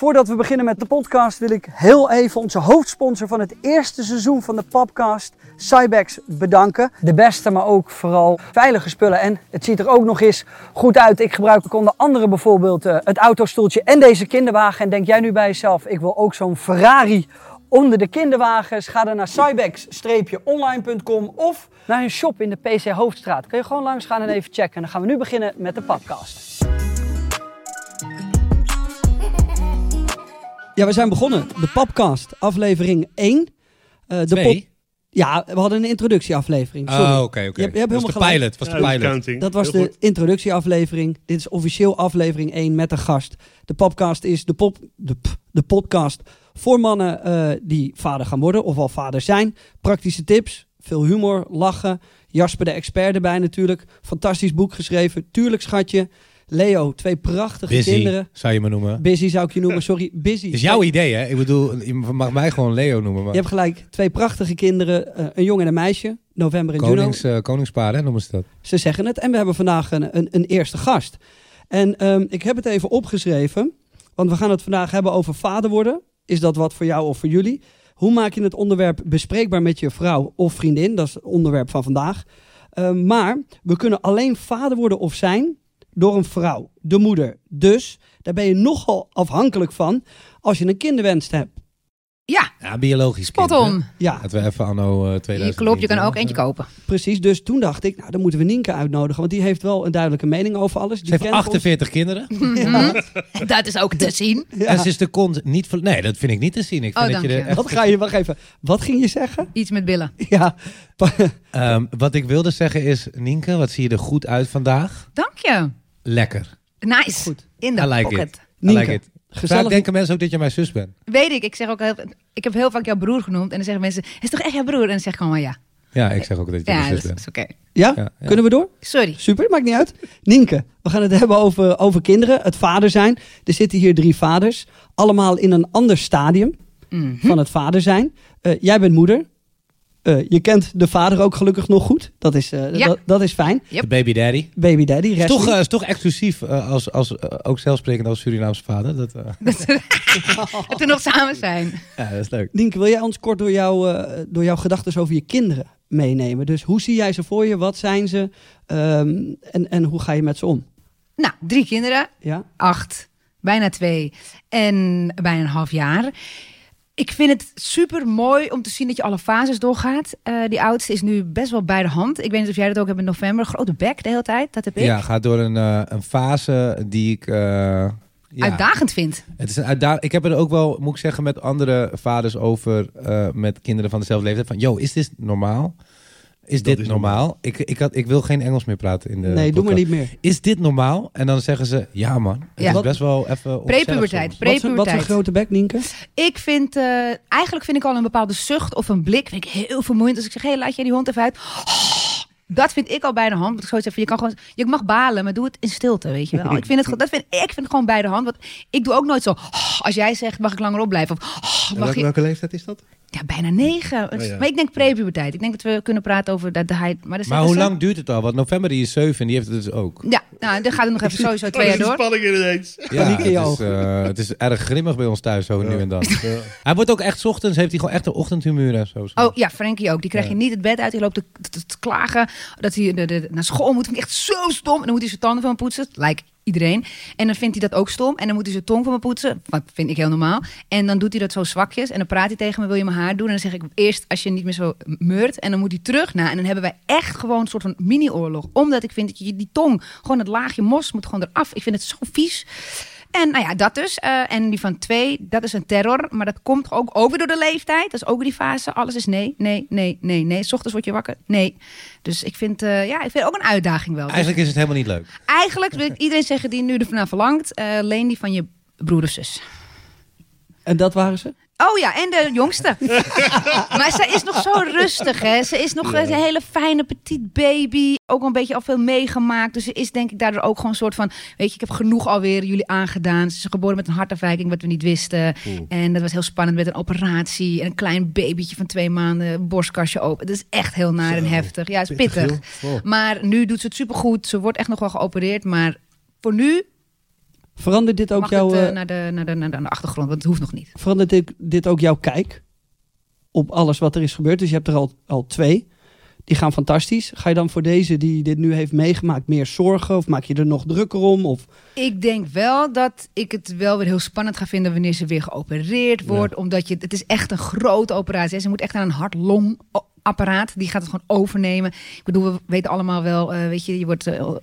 Voordat we beginnen met de podcast wil ik heel even onze hoofdsponsor van het eerste seizoen van de podcast, Cybex, bedanken. De beste, maar ook vooral veilige spullen. En het ziet er ook nog eens goed uit. Ik gebruik onder andere bijvoorbeeld uh, het autostoeltje en deze kinderwagen. En denk jij nu bij jezelf, ik wil ook zo'n Ferrari onder de kinderwagens. Ga dan naar cybex-online.com of naar hun shop in de PC Hoofdstraat. Kun je gewoon langs gaan en even checken. En dan gaan we nu beginnen met de podcast. Ja, we zijn begonnen. De podcast, aflevering 1. Uh, de Twee? Ja, we hadden een introductieaflevering. Sorry. Oh, oké, oké. Je, je hebt helemaal de pilot. Was de pilot. Dat was de introductieaflevering. Dit is officieel aflevering 1 met een gast. De podcast is de, pop, de, de podcast voor mannen uh, die vader gaan worden of al vader zijn. Praktische tips, veel humor, lachen. Jasper de expert erbij natuurlijk. Fantastisch boek geschreven. Tuurlijk schatje. Leo, twee prachtige Busy, kinderen. zou je me noemen. Busy zou ik je noemen, sorry. Busy. Het is jouw idee, hè? Ik bedoel, je mag mij gewoon Leo noemen. Maar... Je hebt gelijk. Twee prachtige kinderen, uh, een jongen en een meisje. November en Konings, Juno. Uh, koningspaar, hè, noemen ze dat. Ze zeggen het. En we hebben vandaag een, een, een eerste gast. En um, ik heb het even opgeschreven. Want we gaan het vandaag hebben over vader worden. Is dat wat voor jou of voor jullie? Hoe maak je het onderwerp bespreekbaar met je vrouw of vriendin? Dat is het onderwerp van vandaag. Uh, maar we kunnen alleen vader worden of zijn door een vrouw, de moeder. Dus daar ben je nogal afhankelijk van als je een kinderwens hebt. Ja, ja biologisch Spot on. Ja. Dat we even anno uh, 2000. Klopt, je kan ook eentje kopen. Precies, dus toen dacht ik, nou dan moeten we Nienke uitnodigen. Want die heeft wel een duidelijke mening over alles. Die ze heeft 48 ons. kinderen. Ja. dat is ook te zien. Ja. En ze is de kont niet... Ver... Nee, dat vind ik niet te zien. Ik vind oh, dat je, je. echt... Wat ga je, wacht even. Wat ging je zeggen? Iets met billen. Ja. um, wat ik wilde zeggen is, Nienke, wat zie je er goed uit vandaag? Dank je. Lekker. Nice. Goed. In de I like pocket. It. I like it. Gezellig. Vaak denken mensen ook dat je mijn zus bent. Weet ik. Ik zeg ook heel, ik heb heel vaak jouw broer genoemd. En dan zeggen mensen, is toch echt jouw broer? En dan zeg ik gewoon, ja. Ja, ik zeg ook dat je ja, mijn zus dat bent. is. Okay. Ja? Ja, ja? Kunnen we door? Sorry. Super, maakt niet uit. Nienke, we gaan het hebben over, over kinderen, het vader zijn. Er zitten hier drie vaders, allemaal in een ander stadium Mhm. mm -hmm. van het vader zijn. Uh, jij bent moeder. Uh, je kent de vader ook gelukkig nog goed. Dat is, uh, ja. dat, dat is fijn. Yep. De baby daddy. Baby daddy. Is toch, uh, is toch exclusief als, als, ook zelfsprekend als Surinaamse vader. Dat, dat we nog samen zijn. Ja, dat is leuk. Nienke, wil jij ons kort door, jou, door jouw gedachten over je kinderen meenemen? Dus hoe zie jij ze voor je? Wat zijn ze? Um, en, en hoe ga je met ze om? Nou, drie kinderen. Ja. Acht, bijna twee en bijna een half jaar. Ik vind het super mooi om te zien dat je alle fases doorgaat. Uh, die oudste is nu best wel bij de hand. Ik weet niet of jij dat ook hebt in november. Grote bek de hele tijd. Dat heb ik. Ja, gaat door een, uh, een fase die ik. Uh, ja. Uitdagend vind. Het is een uitdaging. Ik heb er ook wel, moet ik zeggen, met andere vaders over. met kinderen van dezelfde leeftijd. Van, yo, is dit normaal? Is dit is normaal? normaal. Ik, ik, had, ik wil geen Engels meer praten in de Nee, podcast. doe maar niet meer. Is dit normaal? En dan zeggen ze, ja man. Het Ja. is best wel even Prepuberteit. Wat een, wat is een grote bek, Nienke? Ik vind, uh, eigenlijk vind ik al een bepaalde zucht of een blik vind ik heel vermoeiend. Als ik zeg, hé, hey, laat jij die hond even uit. Dat vind ik al bij de hand. Want ik zou zeggen, je kan gewoon, je mag balen, maar doe het in stilte, weet je wel. Ik vind het, dat vind, ik vind het gewoon bij de hand. Want ik doe ook nooit zo, als jij zegt, mag ik langer opblijven? Of, mag welke, je... welke leeftijd is dat? Ja, bijna negen. Oh, ja. Maar ik denk prepuberteit. Ik denk dat we kunnen praten over dat de hij. Maar, dat Maar hoe lang duurt het al? Want november die is 7 en die heeft het dus ook. Ja, nou, dan gaat het nog even sowieso twee jaar door. spanning ineens. Ja, Paniek in je het, is, uh, het is erg grimmig bij ons thuis zo Ja. nu en dan. Ja. Hij wordt ook echt 's ochtends, heeft hij gewoon echt een ochtendhumeur en zo. Oh ja, Frankie ook. Die krijg je niet het bed uit. Die loopt te, te- te klagen dat hij de, de- naar school moet. Vind ik echt zo stom. En dan moet hij zijn tanden van poetsen. Like iedereen. En dan vindt hij dat ook stom. En dan moet hij zijn tong van me poetsen. Wat vind ik heel normaal. En dan doet hij dat zo zwakjes. En dan praat hij tegen me, wil je mijn haar doen? En dan zeg ik eerst, als je niet meer zo meurt. En dan moet hij terug naar. En dan hebben wij echt gewoon een soort van mini-oorlog. Omdat ik vind dat je die tong, gewoon het laagje mos moet gewoon eraf. Ik vind het zo vies. En nou ja, dat dus. Eh, en die van twee, dat is een terror. Maar dat komt ook, ook weer door de leeftijd. Dat is ook die fase. Alles is nee, nee, nee, nee, nee. 's ochtends word je wakker. Nee. Dus ik vind, eh, ja, ik vind ook een uitdaging wel. Dus Eigenlijk is het helemaal niet leuk. eigenlijk wil ik iedereen zeggen die nu ervan verlangt. eh, leen die van je broer of zus. En dat waren ze? Oh ja, en de jongste. maar ze is nog zo rustig, hè. Ze is nog een hele fijne petit baby. Ook een beetje al veel meegemaakt. Dus ze is denk ik daardoor ook gewoon een soort van... Weet je, ik heb genoeg alweer jullie aangedaan. Ze is geboren met een hartafwijking, wat we niet wisten. En dat was heel spannend met een operatie. En een klein babytje van twee maanden, borstkastje open. Dat is echt heel naar en heftig. Ja, het is pittig. Oh. Maar nu doet ze het supergoed. Ze wordt echt nog wel geopereerd. Maar voor nu Verandert dit ook Mag jouw... het, eh, eh, naar, de, naar, de, naar de achtergrond, want het hoeft nog niet. verandert dit, dit ook jouw kijk op alles wat er is gebeurd? Dus je hebt er al, al twee. Die gaan fantastisch. Ga je dan voor deze die dit nu heeft meegemaakt meer zorgen? Of maak je er nog drukker om? Of Ik denk wel dat ik het wel weer heel spannend ga vinden wanneer ze weer geopereerd wordt. Omdat je, het is echt een grote operatie. Ze moet echt aan een hart-long-apparaat. Die gaat het gewoon overnemen. Ik bedoel, we weten allemaal wel, eh, weet je, je, wordt, eh,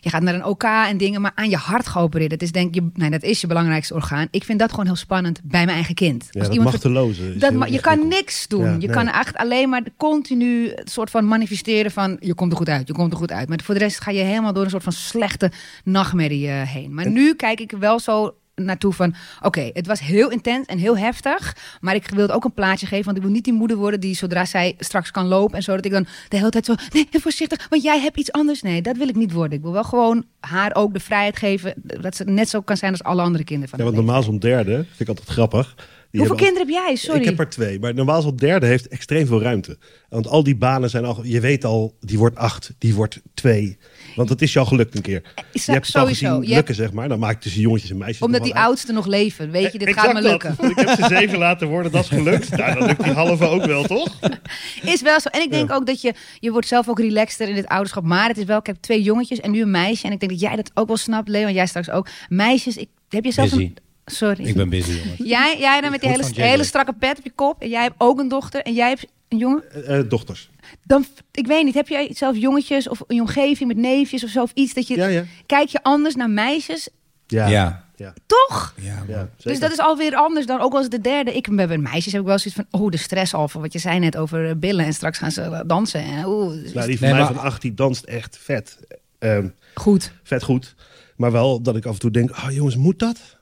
je gaat naar een OK en dingen, maar aan je hart geopereerd. Dat is denk je, nee, dat is je belangrijkste orgaan. Ik vind dat gewoon heel spannend bij mijn eigen kind. Ja, dat machteloze is dat, ma- je kan niks doen. Ja, je nee. kan echt alleen maar continu het soort van manifesteren van je komt er goed uit, je komt er goed uit. Maar voor de rest ga je helemaal door een soort van slechte nachtmerrie eh, heen. Maar nu kijk ik wel zo naartoe van oké, het was heel intens en heel heftig, maar ik wil het ook een plaatje geven, want ik wil niet die moeder worden die zodra zij straks kan lopen en zo dat ik dan de hele tijd zo nee, voorzichtig, want jij hebt iets anders. Nee, dat wil ik niet worden. Ik wil wel gewoon haar ook de vrijheid geven dat ze net zo kan zijn als alle andere kinderen van Ja, want normaal zo'n derde, vind ik altijd grappig. Die Hoeveel kinderen heb jij? Sorry. Ik heb er twee. Maar normaal zo'n derde heeft extreem veel ruimte. Want al die banen zijn al... Je weet al, die wordt acht, die wordt twee. Want het is jou gelukt een keer. Is Je hebt het al sowieso. gezien lukken, zeg maar. Dan maak ik tussen jongetjes en meisjes Omdat nog die uit. oudsten nog leven. Weet je, dit Exact gaat me lukken. Ik heb ze zeven laten worden, dat is gelukt. Nou, dan lukt die halve ook wel, toch? Is wel zo. En ik denk Ja. ook dat je, je wordt zelf ook relaxter in dit ouderschap. Maar het is wel, ik heb twee jongetjes en nu een meisje. En ik denk dat jij dat ook wel snapt, Leo. En jij straks ook. Meisjes, ik, heb je zelf Busy. een... Sorry. Ik ben busy, jongens. Jij, jij dan met die hele, strakke pet op je kop. En jij hebt ook een dochter. En jij hebt een jongen. Eh, eh, dochters. Dan, ik weet niet, heb jij zelf jongetjes of een omgeving met neefjes of zo? Of iets dat je... Ja, ja. Kijk je anders naar meisjes? Ja. Ja. Ja. Toch? Ja. Ja, Dus dat is alweer anders dan ook als de derde. Ik ben bij meisjes heb ik wel zoiets van, oh, de stress al van wat je zei net over eh, billen en straks gaan ze dansen. En, oeh, dus Nou, die van Nee, mij maar- van acht, die danst echt vet. Ehm, goed. vet goed. Maar wel dat ik af en toe denk, oh jongens, moet dat?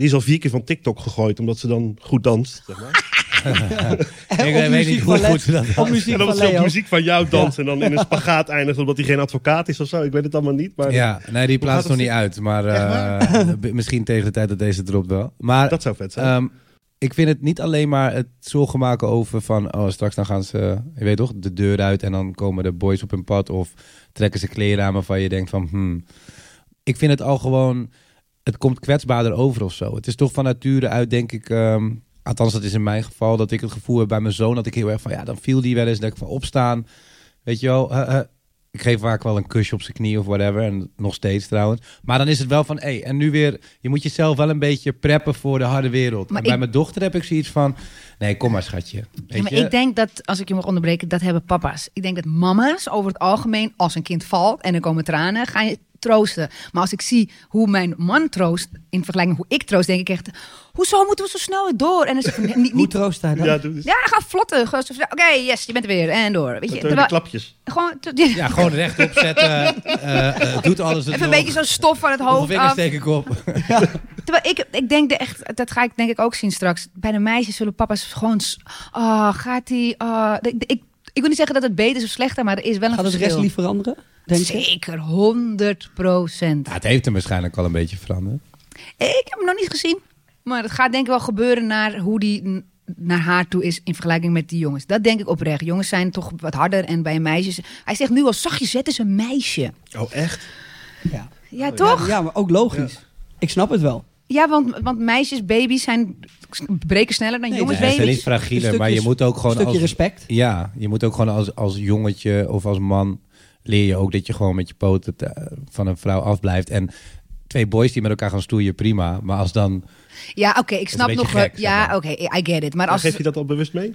Die is al vier keer van TikTok gegooid, omdat ze dan goed danst. Zeg maar. Ik weet niet hoe goed ze dat Op muziek En dan op muziek van jou danst en dan in een spagaat eindigt omdat hij geen advocaat is of zo. Ik weet het allemaal niet, maar Ja, nee, die plaatst nog niet uit. Maar eh, misschien tegen de tijd dat deze dropt wel. Maar dat zou vet zijn. ehm, ik vind het niet alleen maar het zorgen maken over van... Oh, straks dan gaan ze, je weet toch, de deur uit... en dan komen de boys op hun pad of trekken ze kleren aan... waarvan je denkt van... Hmm. Ik vind het al gewoon... Het komt kwetsbaarder over of zo. Het is toch van nature uit, denk ik... ehm, althans, dat is in mijn geval... dat ik het gevoel heb bij mijn zoon... dat ik heel erg van... Ja, dan viel die wel eens dat ik van opstaan... Weet je wel... eh, eh, ik geef vaak wel een kusje op zijn knie of whatever. En nog steeds trouwens. Maar dan is het wel van, hé, hey, en nu weer... Je moet jezelf wel een beetje preppen voor de harde wereld. Maar en bij ik- mijn dochter heb ik zoiets van... Nee, kom maar schatje. Weet Ja, maar je? ik denk dat, als ik je mag onderbreken, dat hebben papa's. Ik denk dat mama's over het algemeen, als een kind valt en er komen tranen, ga je troosten. Maar als ik zie hoe mijn man troost, in vergelijking met hoe ik troost, denk ik echt, hoezo moeten we zo snel door? En dan zeg ik, nee, niet, Hoe niet, troost hij dan? ja, doe eens. ja, ga vlotten. Oké, yes, je bent er weer. En door. Weet je, terwijl, klapjes. gewoon, Ja, gewoon rechtop zetten. eh, eh, doet alles het even een beetje zo'n stof van het hoofd af. steek ik op? Terwijl ik, ik denk de echt, dat ga ik denk ik ook zien straks. Bij de meisjes zullen papa's gewoon, oh, gaat die, oh, ik, ik, ik wil niet zeggen dat het beter is of slechter, maar er is wel een Gaat het verschil. rest veranderen? Denk? Zeker, 100 procent. Ja, het heeft hem waarschijnlijk al een beetje veranderd. Ik heb hem nog niet gezien. Maar het gaat denk ik wel gebeuren naar hoe die naar haar toe is in vergelijking met die jongens. Dat denk ik oprecht. Jongens zijn toch wat harder en bij meisjes... Hij zegt nu al, zachtjes, het is een meisje. Oh, echt? Ja. Ja, toch? Ja, maar ook logisch. Ik snap het wel. Ja, want, want meisjes, baby's zijn breken sneller dan Nee, jongens, Ja, ze zijn niet fragieler, maar je moet ook Een gewoon stukje als... respect. Ja, je moet ook gewoon als, als jongetje of als man leer je ook dat je gewoon met je poten te- van een vrouw afblijft. En twee boys die met elkaar gaan stoeien, prima. Maar als dan... Ja, oké, ik snap nog zeg Ja, maar. oké, I get it. Maar Maar als... geef je dat al bewust mee?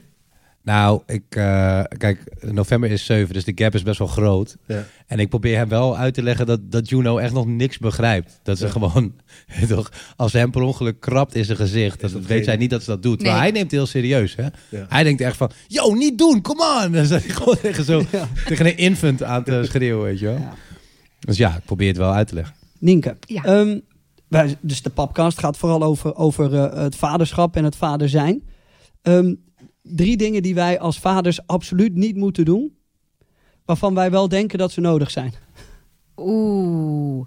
Nou, ik... eh, kijk, november is 7, dus de gap is best wel groot. Ja. En ik probeer hem wel uit te leggen dat, dat Juno echt nog niks begrijpt. Dat ze Ja. gewoon, toch, als ze hem per ongeluk krabt in zijn gezicht, dat, dat weet geen- zij niet dat ze dat doet. Nee. Maar hij neemt het heel serieus, hè. Ja. Hij denkt echt van, yo, niet doen, come on. Dan staat hij gewoon tegen, zo, tegen een infant aan te schreeuwen, weet je wel. Ja. Dus ja, ik probeer het wel uit te leggen. Nienke. Ja. Ehm, wij, dus de podcast gaat vooral over, over eh, het vaderschap en het vader zijn. Ehm, drie dingen die wij als vaders absoluut niet moeten doen. Waarvan wij wel denken dat ze nodig zijn. Oeh.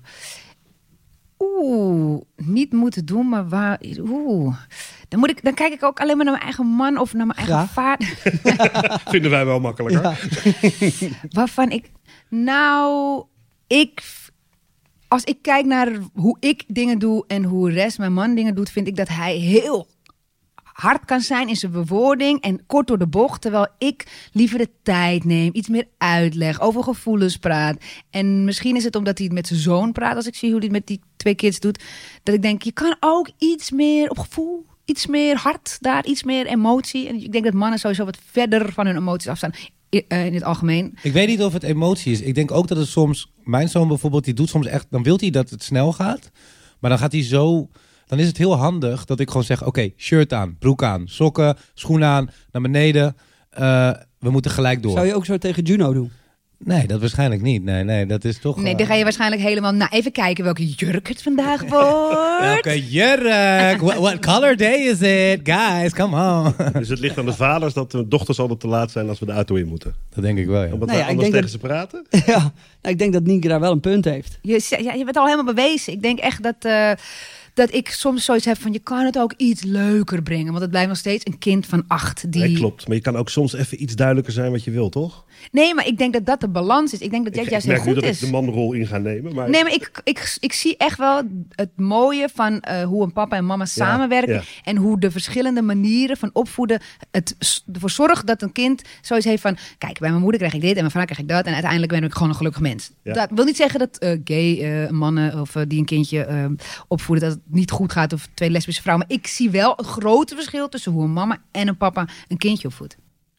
Oeh. Niet moeten doen, maar waar... Oeh. Dan, moet ik, dan kijk ik ook alleen maar naar mijn eigen man of naar mijn eigen Graag. vader. Vinden wij wel makkelijker. Ja. Waarvan ik... Nou, ik... als ik kijk naar hoe ik dingen doe en hoe rest mijn man dingen doet, vind ik dat hij heel hard kan zijn in zijn bewoording en kort door de bocht. Terwijl ik liever de tijd neem, iets meer uitleg, over gevoelens praat. En misschien is het omdat hij het met zijn zoon praat, als ik zie hoe hij het met die twee kids doet. Dat ik denk, je kan ook iets meer op gevoel, iets meer hart daar, iets meer emotie. En ik denk dat mannen sowieso wat verder van hun emoties afstaan. i- eh, In het algemeen. Ik weet niet of het emotie is. Ik denk ook dat het soms... Mijn zoon bijvoorbeeld, die doet soms echt... Dan wil hij dat het snel gaat. Maar dan gaat hij zo... Dan is het heel handig dat ik gewoon zeg... Oké, shirt aan, broek aan, sokken, schoenen aan, naar beneden. Eh, we moeten gelijk door. Zou je ook zo tegen Juno doen? Nee, dat waarschijnlijk niet. Nee, nee, dat is toch... Nee, eh, dan ga je waarschijnlijk helemaal... Nou, even kijken welke jurk het vandaag wordt. Welke jurk? what, what color day is it? Guys, come on. Dus het ligt aan de vaders dat de dochters altijd te laat zijn als we de auto in moeten. dat denk ik wel, ja. Omdat Nou ja, wij ik anders denk tegen ze praten. ja, nou, ik denk dat Nienke daar wel een punt heeft. Je, ja, je bent al helemaal bewezen. Ik denk echt dat, eh, dat ik soms zoiets heb van... je kan het ook iets leuker brengen. Want het blijft nog steeds een kind van acht. Die... Nee, klopt. Maar je kan ook soms even iets duidelijker zijn wat je wil, toch? Nee, maar ik denk dat dat de balans is. Ik denk dat dat ik, juist heel goed dat is. ik de manrol in ga nemen. Maar Nee, maar ik, ik, ik zie echt wel het mooie van eh, hoe een papa en mama samenwerken. ja. En hoe de verschillende manieren van opvoeden het ervoor zorgt dat een kind zoiets heeft van... Kijk, bij mijn moeder krijg ik dit en mijn vader krijg ik dat. En uiteindelijk ben ik gewoon een gelukkig mens. Ja. Dat wil niet zeggen dat eh, gay eh, mannen of die een kindje opvoeden... dat niet goed gaat of twee lesbische vrouwen. Maar ik zie wel een grote verschil tussen hoe een mama en een papa een kindje opvoedt.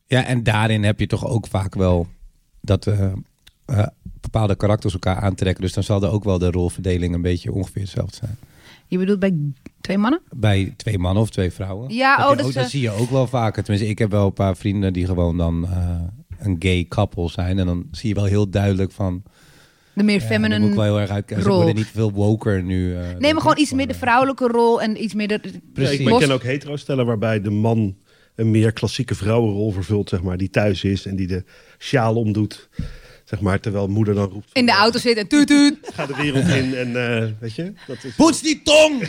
Ja, en daarin heb je toch ook vaak wel dat eh, eh, bepaalde karakters elkaar aantrekken. Dus dan zal er ook wel de rolverdeling een beetje ongeveer hetzelfde zijn. Je bedoelt bij twee mannen? Bij twee mannen of twee vrouwen. Ja, dat, oh, dat ook, is, dat eh, zie je ook wel vaker. Tenminste, ik heb wel een paar vrienden die gewoon dan een gay couple zijn. En dan zie je wel heel duidelijk van... De meer Ja, daar moet ik feminine wel heel erg uitkijken. Ze rol. worden niet veel woker nu. eh, Nee, maar gewoon iets meer de vrouwelijke rol en iets meer de... Precies. Ja, ik ken ook hetero stellen waarbij de man een meer klassieke vrouwenrol vervult, zeg maar, die thuis is en die de sjaal omdoet. Zeg maar, terwijl moeder dan roept. in de auto zit en tuut tuut. Ga de wereld in en eh, weet je. Dat is, Poets die tong!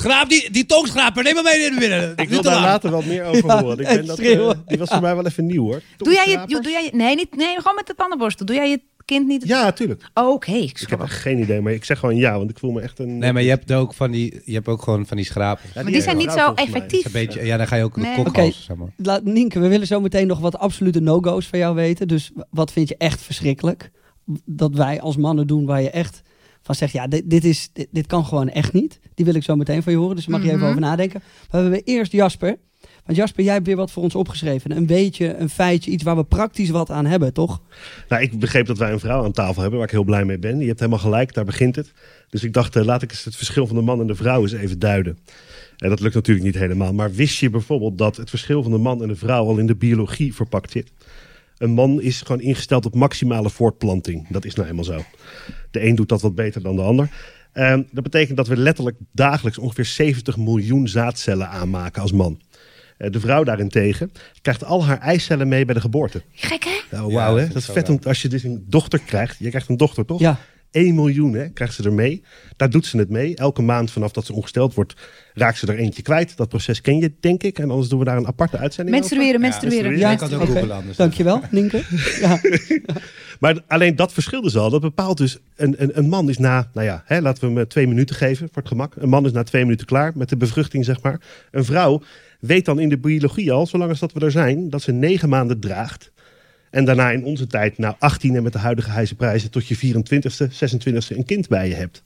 Schraap die, die tongschraper, neem maar mee naar binnen. ik wil daar later wel meer over Ja, horen. Ik ben dat, eh, die was voor mij wel even nieuw hoor. Doe jij je, doe jij je, nee, niet, nee, gewoon met de tandenborstel. Doe jij je kind niet? Ja, tuurlijk. Oh, Oké, ik Ik schrok. heb echt geen idee, maar ik zeg gewoon ja, want ik voel me echt een. Nee, maar je hebt ook van die, je hebt ook gewoon van die schrapen. Ja, Maar die zijn niet zo effectief. Een beetje, ja, dan ga je ook Nee. de halsen, zeg maar. Laat, Nienke, we willen zo meteen nog wat absolute no-go's van jou weten. Dus wat vind je echt verschrikkelijk? Dat wij als mannen doen waar je echt van zegt, ja, dit, dit, is, dit, dit kan gewoon echt niet. Die wil ik zo meteen van je horen, dus daar mag je even Mhm. over nadenken. Maar we hebben eerst Jasper. Want Jasper, jij hebt weer wat voor ons opgeschreven. Een beetje, een feitje, iets waar we praktisch wat aan hebben, toch? Nou, ik begreep dat wij een vrouw aan tafel hebben, waar ik heel blij mee ben. Je hebt helemaal gelijk, daar begint het. Dus ik dacht, eh, laat ik eens het verschil van de man en de vrouw eens even duiden. En dat lukt natuurlijk niet helemaal. Maar wist je bijvoorbeeld dat het verschil van de man en de vrouw al in de biologie verpakt zit? Een man is gewoon ingesteld op maximale voortplanting. Dat is nou eenmaal zo. De een doet dat wat beter dan de ander. Ehm, dat betekent dat we letterlijk dagelijks ongeveer 70 miljoen zaadcellen aanmaken als man. Eh, de vrouw daarentegen krijgt al haar eicellen mee bij de geboorte. Gek, hè? Nou, Ja, wauw, hè? Dat is vet om, als je dus een dochter krijgt. Je krijgt een dochter, toch? Ja. 1 miljoen hè, krijgt ze er mee. Daar doet ze het mee. Elke maand vanaf dat ze ongesteld wordt, raakt ze er eentje kwijt. Dat proces ken je, denk ik. En anders doen we daar een aparte uitzending Menstrueren, Ja, menstrueren. Ja, ik had ook anders. Dankjewel, Nienke. Ja. over. Maar alleen dat verschil dus al. Dat bepaalt dus, een, een, een man is na, nou ja, hè, laten we hem eh, twee minuten geven voor het gemak. Een man is na twee minuten klaar met de bevruchting, zeg maar. Een vrouw weet dan in de biologie al, zolang als dat we er zijn, dat ze negen maanden draagt. En daarna in onze tijd, nou 18 en met de huidige hijzeprijzen, tot je 24ste, 26ste een kind bij je hebt.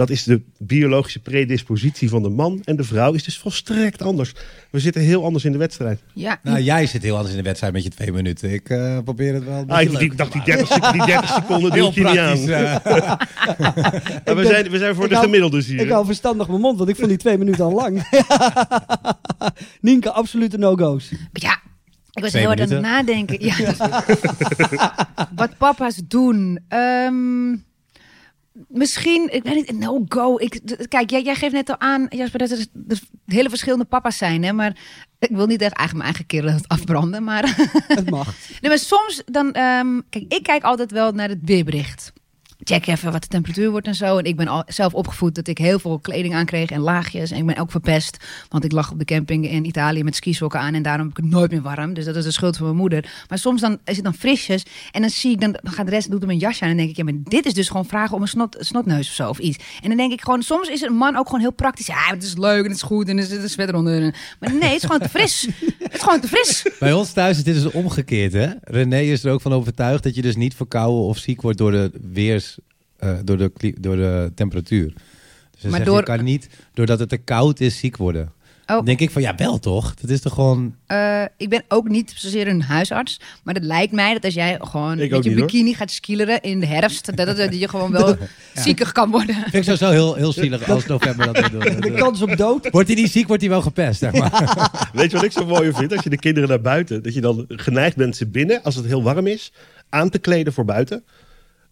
Dat is de biologische predispositie van de man. En de vrouw is dus volstrekt anders. We zitten heel anders in de wedstrijd. Ja, Nou, jij zit heel anders in de wedstrijd met je twee minuten. Ik eh, probeer het wel Ah, ik die, dacht, die maken. 30, sec- die 30 seconden doe je niet aan. praktisch. eh. Maar we, zijn, we zijn voor de hou- gemiddeldes hier. Ik hou verstandig mijn mond, want ik vond die twee minuten al lang. Nienke, absolute no-go's. ja. Ik was heel hard aan het nadenken. Ja. Wat papa's doen. Ehm, misschien, ik weet niet, no go. Ik, kijk, jij, jij geeft net al aan, Jasper, dat er, er hele verschillende papa's zijn. Hè? Maar ik wil niet echt eigenlijk mijn eigen het afbranden. Maar, Het mag. nee, maar soms dan, ehm, kijk, ik kijk altijd wel naar het weerbericht. Check even wat de temperatuur wordt en zo. En ik ben al, zelf opgevoed dat ik heel veel kleding aankreeg en laagjes. En ik ben ook verpest, want ik lag op de camping in Italië met skisokken aan. En daarom heb ik het nooit meer warm. Dus dat is de schuld van mijn moeder. Maar soms dan is het dan frisjes. En dan zie ik, dan, dan gaat de rest, doet hem een jasje aan. En dan denk ik, ja, maar dit is dus gewoon vragen om een snot, snotneus of zo of iets. En dan denk ik gewoon, soms is een man ook gewoon heel praktisch. Ja, het is leuk en het is goed en er zit een sweater onder. Maar nee, het is gewoon te fris. Het is gewoon te fris. Bij ons thuis is dit dus omgekeerd, hè? René is er ook van overtuigd dat je dus niet verkouden of ziek wordt door de weers, eh, door, de, door de temperatuur. Dus Maar door- je kan niet, doordat het te koud is, ziek worden. Oh. Dan denk ik van, ja, wel toch? Dat is toch gewoon... Eh, ik ben ook niet zozeer een huisarts. Maar het lijkt mij dat als jij gewoon Ik met je niet, hoor. bikini gaat skileren in de herfst, dat, je gewoon wel ziekig kan worden. Vind ik sowieso heel, heel zielig als november dat we doen. De kans op dood. Wordt hij niet ziek, wordt hij wel gepest, zeg maar. Weet je wat ik zo mooi vind? Als je de kinderen naar buiten, dat je dan geneigd bent ze binnen, als het heel warm is, aan te kleden voor buiten.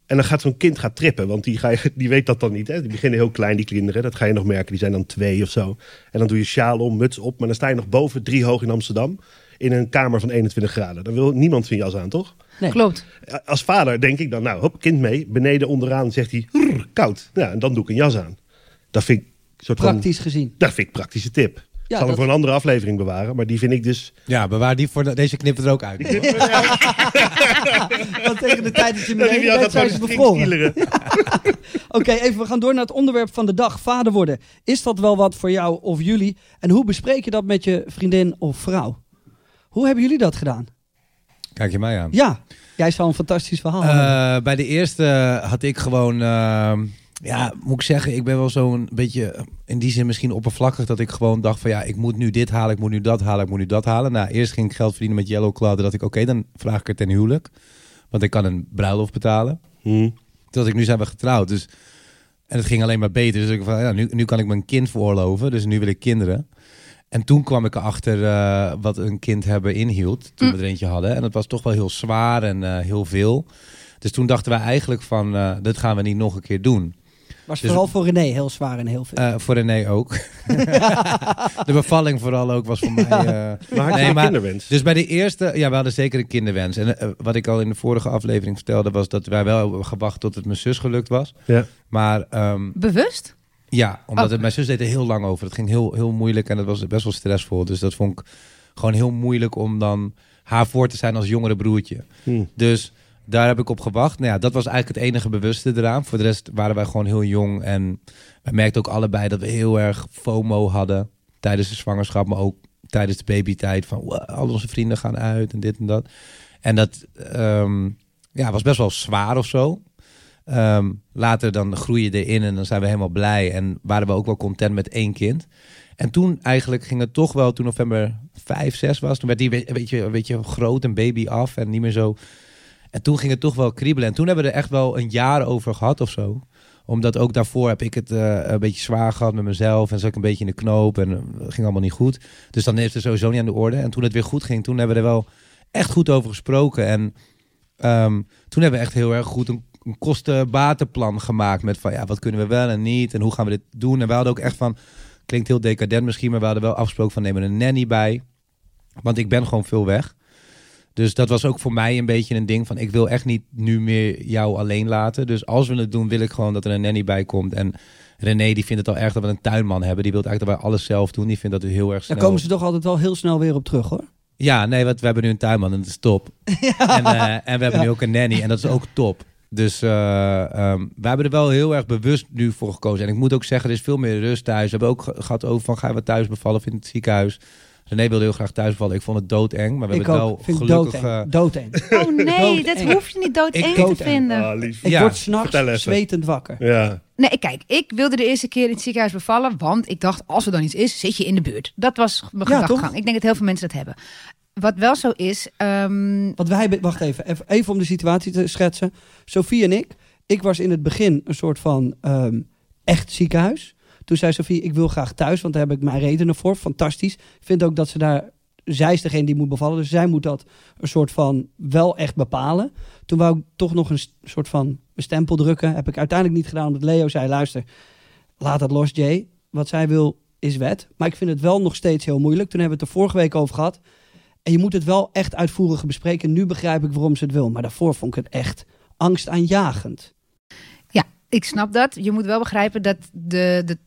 En dan gaat zo'n kind gaat trippen, want die, ga je, die weet dat dan niet. Hè? Die beginnen heel klein, die kinderen. Dat ga je nog merken, die zijn dan twee of zo. En dan doe je sjaal om, muts op. Maar dan sta je nog boven, drie hoog in Amsterdam. In een kamer van 21 graden. Dan wil niemand zijn jas aan, toch? Nee. Klopt. Als vader denk ik dan, nou, hop, kind mee. Beneden onderaan zegt hij, "Rrr, koud. Ja, en dan doe ik een jas aan. Dat vind ik soort van, Praktisch gezien. dat vind ik een praktische tip. Ja, Zal hem dat- voor een andere aflevering bewaren. Maar die vind ik dus... Ja, bewaar die voor... de- deze knippen er ook uit. Want tegen de tijd dat je Ja, beneden bent, zijn ze bevroren. Oké, even, we gaan door naar het onderwerp van de dag. Vader worden. Is dat wel wat voor jou of jullie? En hoe bespreek je dat met je vriendin of vrouw? Hoe hebben jullie dat gedaan? Kijk je mij aan. Ja, jij zou een fantastisch verhaal hebben. Eh, bij de eerste had ik gewoon, eh, ja, moet ik zeggen, ik ben wel zo'n beetje in die zin misschien oppervlakkig dat ik gewoon dacht van ja, ik moet nu dit halen, ik moet nu dat halen, ik moet nu dat halen. Nou, eerst ging ik geld verdienen met Yellow Cloud, dat ik oké, dan vraag ik er ten huwelijk, want ik kan een bruiloft betalen. Hm. Toen dacht ik, nu zijn we getrouwd, dus en het ging alleen maar beter. Dus ik van ja, nu, nu kan ik mijn kind veroorloven, dus nu wil ik kinderen. En toen kwam ik erachter eh, wat een kind hebben inhield. Toen we er eentje hadden. En dat was toch wel heel zwaar en eh, heel veel. Dus toen dachten wij eigenlijk van, eh dit gaan we niet nog een keer doen. Was dus- vooral voor René heel zwaar en heel veel. Eh, voor René ook. de bevalling vooral ook was voor mij... eh, Maar had je Nee, maar- kinderwens? dus bij de eerste, ja, we hadden zeker een kinderwens. En eh, wat ik al in de vorige aflevering vertelde, was dat wij wel hebben gewacht tot het mijn zus gelukt was. Ja. Maar ehm, Bewust? ja, omdat Oh. het, mijn zus deed er heel lang over. Het ging heel, heel moeilijk en het was best wel stressvol. Dus dat vond ik gewoon heel moeilijk om dan haar voor te zijn als jongere broertje. Hm. Dus daar heb ik op gewacht. Nou ja, dat was eigenlijk het enige bewuste eraan. Voor de rest waren wij gewoon heel jong. En wij merkten ook allebei dat we heel erg FOMO hadden. Tijdens de zwangerschap, maar ook tijdens de babytijd. Van wow, al onze vrienden gaan uit en dit en dat. En dat ehm, ja, was best wel zwaar of zo. Ehm, later dan groei je erin en dan zijn we helemaal blij. En waren we ook wel content met één kind. En toen eigenlijk ging het toch wel, toen november 5, 6 was, toen werd die weet je, weet je, groot en baby af en niet meer zo. En toen ging het toch wel kriebelen. En toen hebben we er echt wel een jaar over gehad of zo. Omdat ook daarvoor heb ik het eh, een beetje zwaar gehad met mezelf. En zat ik een beetje in de knoop en eh, ging allemaal niet goed. Dus dan heeft het sowieso niet aan de orde. En toen het weer goed ging, toen hebben we er wel echt goed over gesproken. En ehm, toen hebben we echt heel erg goed een, een kosten-batenplan gemaakt. Met van ja, wat kunnen we wel en niet. En hoe gaan we dit doen. En we hadden ook echt van, klinkt heel decadent misschien. Maar we hadden wel afgesproken van nemen een nanny bij. Want ik ben gewoon veel weg. Dus dat was ook voor mij een beetje een ding van ik wil echt niet nu meer jou alleen laten. Dus als we het doen, wil ik gewoon dat er een nanny bij komt. En René die vindt het al erg dat we een tuinman hebben. Die wil eigenlijk dat wij alles zelf doen. Die vindt dat heel erg snel. Daar komen ze toch altijd wel heel snel weer op terug hoor. Ja, nee, want we hebben nu een tuinman en dat is top. En, eh, en we hebben nu ook een nanny en dat is ook top. Dus eh ehm, we hebben er wel heel erg bewust nu voor gekozen. En ik moet ook zeggen, er is veel meer rust thuis. We hebben ook ge- gehad over van, gaan we thuis bevallen of in het ziekenhuis? René wilde heel graag thuis bevallen. Ik vond het doodeng, maar we ik hebben ook. het wel gelukkig... doodeng. eh, Doodeng. Oh nee, dat hoef je niet doodeng Ik- te vinden. Ah, lief. Ik Ja, word s'nachts zwetend wakker. Ja. Nee, kijk, ik wilde de eerste keer in het ziekenhuis bevallen, want ik dacht, als er dan iets is, zit je in de buurt. Dat was mijn Ja, gedachtegang. Ik denk dat heel veel mensen dat hebben. Wat wel zo is, ehm, Want wij, wacht even, even, even om de situatie te schetsen. Sophie en ik, ik was in het begin een soort van ehm, echt ziekenhuis. Toen zei Sophie, ik wil graag thuis, want daar heb ik mijn redenen voor. Fantastisch. Ik vind ook dat ze daar, zij is degene die moet bevallen. Dus zij moet dat een soort van wel echt bepalen. Toen wou ik toch nog een soort van stempel drukken. Heb ik uiteindelijk niet gedaan, omdat Leo zei, luister, laat het los Jay. Wat zij wil is wet. Maar ik vind het wel nog steeds heel moeilijk. Toen hebben we het er vorige week over gehad. En je moet het wel echt uitvoerig bespreken. Nu begrijp ik waarom ze het wil. Maar daarvoor vond ik het echt angstaanjagend. ik snap dat. Je moet wel begrijpen dat de. de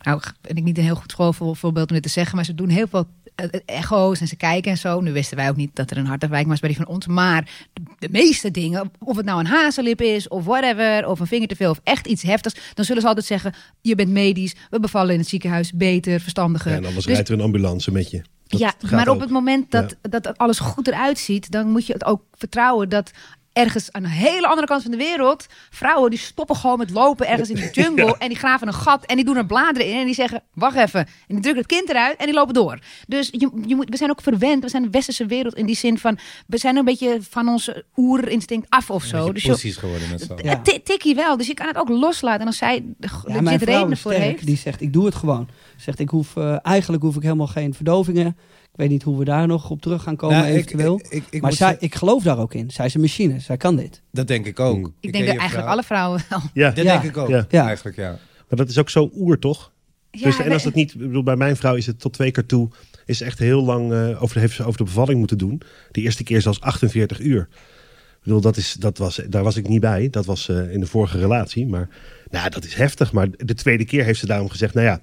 nou, ben ik niet een heel goed schoolvoorbeeld om dit te zeggen, maar ze doen heel veel eh, echo's en ze kijken en zo. Nu wisten wij ook niet dat er een hartafwijking was bij die van ons. Maar de, meeste dingen, of het nou een hazenlip is of whatever, of een vinger te veel of echt iets heftigs, dan zullen ze altijd zeggen: je bent medisch, we bevallen in het ziekenhuis, beter, verstandiger. Ja, en anders Dus- rijdt er een ambulance met je. Dat ja, maar op ook. het moment dat, dat alles goed eruit ziet, dan moet je het ook vertrouwen dat ergens aan de hele andere kant van de wereld, vrouwen die stoppen gewoon met lopen ergens in de jungle en die graven een gat en die doen er bladeren in en die zeggen, wacht even, en die drukken het kind eruit en die lopen door. Dus je, je moet, we zijn ook verwend, we zijn de westerse wereld in die zin van, we zijn een beetje van ons oerinstinct af of zo. Dus Precies geworden met z'n allen. Ja. tikkie wel, dus je kan het ook loslaten en als zij er zit redenen is voor heeft. Die zegt, ik doe het gewoon. Zegt, ik hoef, eh, eigenlijk hoef ik helemaal geen verdovingen. Ik weet niet hoe we daar nog op terug gaan komen Nou, eventueel. ik- ik- ik maar zij, ik geloof daar ook in. Zij is een machine. Zij kan dit. Dat denk ik ook. Mm. Ik denk dat eigenlijk vrouw. alle vrouwen wel. Ja, Dat Ja. denk ik ook. Ja. Ja. Eigenlijk, ja. maar dat is ook zo oer, toch? Ja, dus, en als dat niet, bedoel, bij mijn vrouw is het tot twee keer toe, is echt heel lang eh, over, heeft ze over de bevalling moeten doen. De eerste keer zelfs 48 uur. Ik bedoel, dat is, dat was, daar was ik niet bij. Dat was eh, in de vorige relatie. Maar nou, dat is heftig. Maar de tweede keer heeft ze daarom gezegd, nou ja,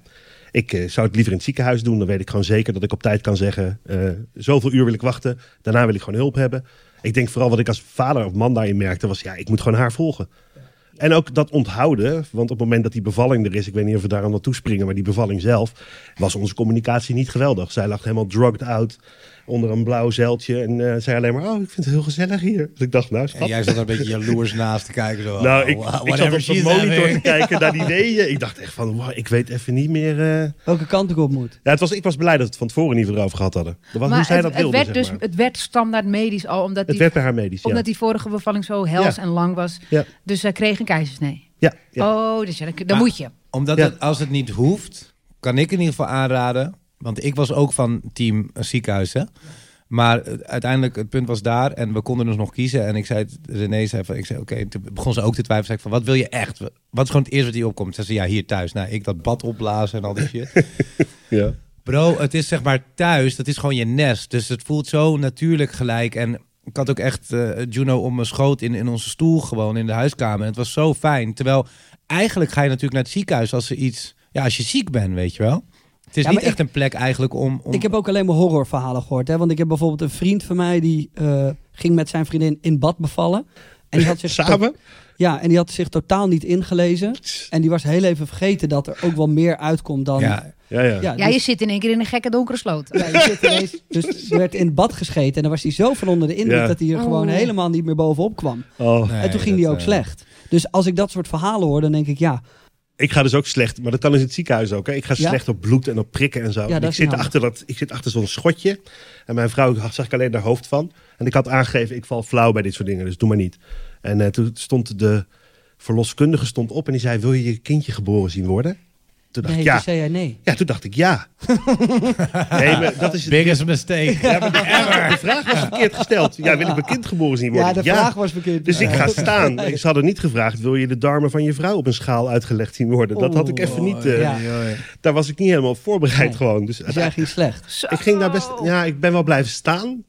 ik eh, zou het liever in het ziekenhuis doen. Dan weet ik gewoon zeker dat ik op tijd kan zeggen, eh, zoveel uur wil ik wachten. Daarna wil ik gewoon hulp hebben. Ik denk vooral wat ik als vader of man daarin merkte, was ja, ik moet gewoon haar volgen. En ook dat onthouden, want op het moment dat die bevalling er is, ik weet niet of we daar aan naartoe springen, maar die bevalling zelf, was onze communicatie niet geweldig. Zij lag helemaal drugged out onder een blauw zeiltje en eh, zei alleen maar, oh, ik vind het heel gezellig hier. Dus ik dacht, nou, En jij zat er een beetje jaloers naast te kijken. Zo, Nou, oh, ik, ik zat op de monitor te kijken naar die weeën. Ik dacht echt van, wow, ik weet even niet meer... eh. Welke kant ik op moet. Ja, het was, ik was blij dat we het van tevoren niet erover gehad hadden. Dat was, hoe Maar zij het, dat het wilde, werd zeg dus, maar. het werd standaard medisch al, omdat Het die, werd bij haar medisch, ja. omdat die vorige bevalling zo hels Ja. en lang was. Ja. Dus zij kreeg een keizersnee. Ja, ja. Oh, dus ja, dan, dan Maar- moet je. Omdat Ja. het, als het niet hoeft, kan ik in ieder geval aanraden. Want ik was ook van team ziekenhuis, hè. Maar uiteindelijk, het punt was daar en we konden dus nog kiezen. En ik zei, René zei van, ik zei oké, toen begon ze ook te twijfelen. Zei ik van, wat wil je echt? Wat is gewoon het eerste wat hier opkomt? Ze zei, ja, hier thuis. Nou, ik dat bad opblazen en al die shit. ja. Bro, het is zeg maar thuis, dat is gewoon je nest. Dus het voelt zo natuurlijk gelijk. En ik had ook echt eh, Juno om mijn schoot in, in onze stoel gewoon in de huiskamer. En het was zo fijn. Terwijl eigenlijk ga je natuurlijk naar het ziekenhuis als er iets... Ja, als je ziek bent, weet je wel. Het is Ja, niet echt een plek eigenlijk om... om... Ik heb ook alleen maar horrorverhalen gehoord. Hè? Want ik heb bijvoorbeeld een vriend van mij die eh, ging met zijn vriendin in bad bevallen. En die had zich Samen? Ja, en die had zich totaal niet ingelezen. En die was heel even vergeten dat er ook wel meer uitkomt dan. Ja, Ja, ja. Ja, Ja, dus- je zit in één keer in een gekke donkere sloot. Ja, je zit ineens- dus er werd in het bad gescheten en dan was hij zo van onder de indruk Ja. dat hij er gewoon Oh. helemaal niet meer bovenop kwam. Oh. Nee, en toen ging hij ook eh, slecht. Dus als ik dat soort verhalen hoor, dan denk ik ja, Ik ga dus ook slecht, maar dat kan in het ziekenhuis ook. Hè. Ik ga Ja? slecht op bloed en op prikken en zo. Ja, En dat ik, zit achter dat, ik zit achter zo'n schotje. En mijn vrouw zag ik alleen haar hoofd van. En ik had aangegeven, ik val flauw bij dit soort dingen, dus doe maar niet. En eh, toen stond de verloskundige stond op en die zei, wil je je kindje geboren zien worden? Toen dacht nee, ik, ja. toen zei jij nee. Ja, toen dacht ik, ja. nee, maar dat is... Biggest mistake. Ja, maar de, de vraag was verkeerd gesteld. Ja, wil ik mijn kind geboren zien worden? Ja, de vraag was verkeerd. Dus ik ga staan. Ik ze hadden niet gevraagd, wil je de darmen van je vrouw op een schaal uitgelegd zien worden? Dat had ik even niet... eh, Ja. Daar was ik niet helemaal op voorbereid Nee. gewoon. Dus Dus jij ging slecht. Zo. ik ging daar best... Ja, ik ben wel blijven staan.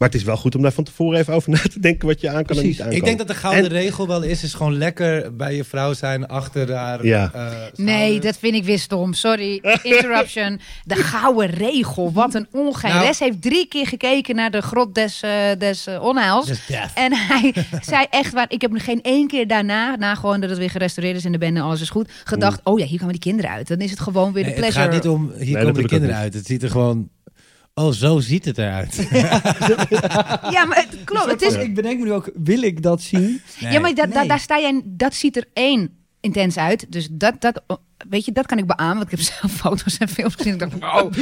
Maar het is wel goed om daar van tevoren even over na te denken wat je aan kan en Precies. niet aan kan. Ik denk dat de gouden En- regel wel is, is gewoon lekker bij je vrouw zijn achter haar... Ja. eh, Nee, dat vind ik weer stom. Sorry, interruption. De gouden regel, wat een ongein. Nou- Les heeft drie keer gekeken naar de grot des, eh, des eh, onheils. En hij zei echt waar, ik heb nog geen één keer daarna, na gewoon dat het weer gerestaureerd is in de bende, alles is goed, gedacht, oh ja, hier komen die kinderen uit. Dan is het gewoon weer de Nee, het gaat niet om, hier komen de kinderen uit. Het ziet er gewoon... Oh, zo ziet het eruit. Ja, maar het klopt. Het is, Ik bedenk me nu ook, wil ik dat zien? Ja, maar da- da- Nee. daar sta jij, dat ziet er één intens uit. Dus dat, dat, weet je, dat kan ik beamen. Want ik heb zelf foto's en films gezien. Ik dacht, oh, wat,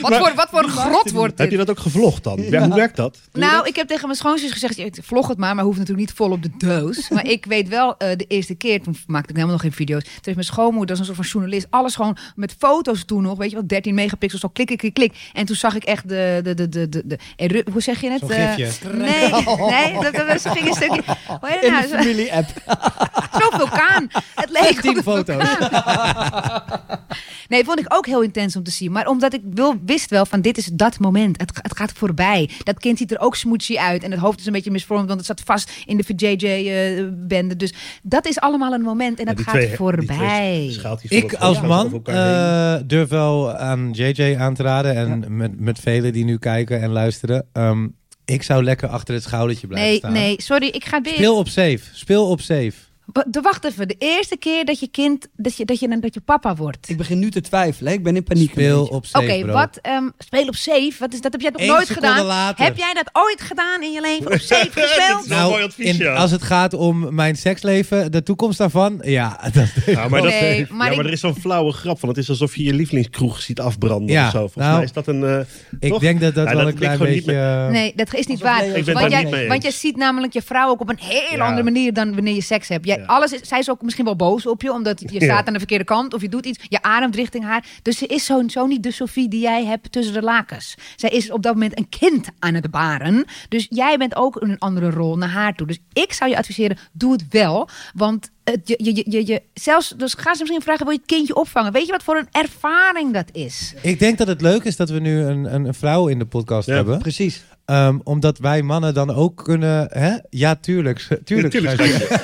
Maar- voor, wat voor een grot wordt Heb je dit? dat ook gevlogd dan? Ja, hoe werkt dat? Doe Nou, dat? ik heb tegen mijn schoonzus gezegd, vlog het maar, maar hoeft natuurlijk niet vol op de doos. Maar ik weet wel, eh, de eerste keer, toen maakte ik helemaal nog geen video's. Toen heeft mijn schoonmoeder, dat is een soort van journalist, alles gewoon met foto's toen nog, weet je wel, 13 megapixels, zo klik, klik, klik, klik. En toen zag ik echt de, de, de, de, de, de hoe zeg je het? Zo'n Eh, gifje. Nee, nee, dat, dat, dat ging een stukje, hoe heet het In nou? familie-app. Zo'n vulkaan. Het leek op een foto's. vulkaan. Nee, vond ik ook heel intens om te zien. Maar omdat ik wil, wist wel van dit is dat moment. Het, het gaat voorbij. Dat kind ziet er ook smootsie uit. En het hoofd is een beetje misvormd, want het zat vast in de VJJ-bende. dus dat is allemaal een moment en dat gaat twee- voorbij. Ik als man eh, durf wel aan JJ aan te raden. En met, met velen die nu kijken en luisteren. Ehm, ik zou lekker achter het schoudertje blijven Nee, staan. nee, sorry, ik ga weer. Speel op safe. Speel op safe. De- Wacht even, de eerste keer dat je kind, dat je, dat je, dat je papa wordt. Ik begin nu te twijfelen. Ik ben in paniek. Speel op safe, Oké, wat ehm, speel op safe? Wat is dat? Heb jij nog Eén nooit seconde gedaan? later. Heb jij dat ooit gedaan in je leven? Op safe Dat gespeeld? een mooi advies, in- ja. als het gaat om mijn seksleven, de toekomst daarvan, ja. Dat, Ja, maar, dat, Nee, ja, maar maar ik- er is zo'n flauwe grap van. Het is alsof je je lievelingskroeg ziet afbranden Ja, of zo. Volgens nou, mij is dat een... eh, ik toch? denk dat dat Ja, wel dat een klein beetje... Nee, dat is niet waar. Ik ben want, jij, niet mee want jij ziet namelijk je vrouw ook op een hele Ja. andere manier dan wanneer je seks hebt. Jij, Ja. alles is, zij is ook misschien wel boos op je, omdat je staat aan de verkeerde kant of je doet iets. Je ademt richting haar. Dus ze is zo, zo niet de Sophie die jij hebt tussen de lakens. Zij is op dat moment een kind aan het baren. Dus jij bent ook in een andere rol naar haar toe. Dus ik zou je adviseren, doe het wel. Want het, je, je, je, je, zelfs, dus ga ze misschien vragen, wil je het kindje opvangen? Weet je wat voor een ervaring dat is? Ik denk dat het leuk is dat we nu een, een, een vrouw in de podcast Ja. hebben. Precies. Ehm, omdat wij mannen dan ook kunnen... Hè? Ja, tuurlijk. Tuurlijk. Tuurlijk, schatje.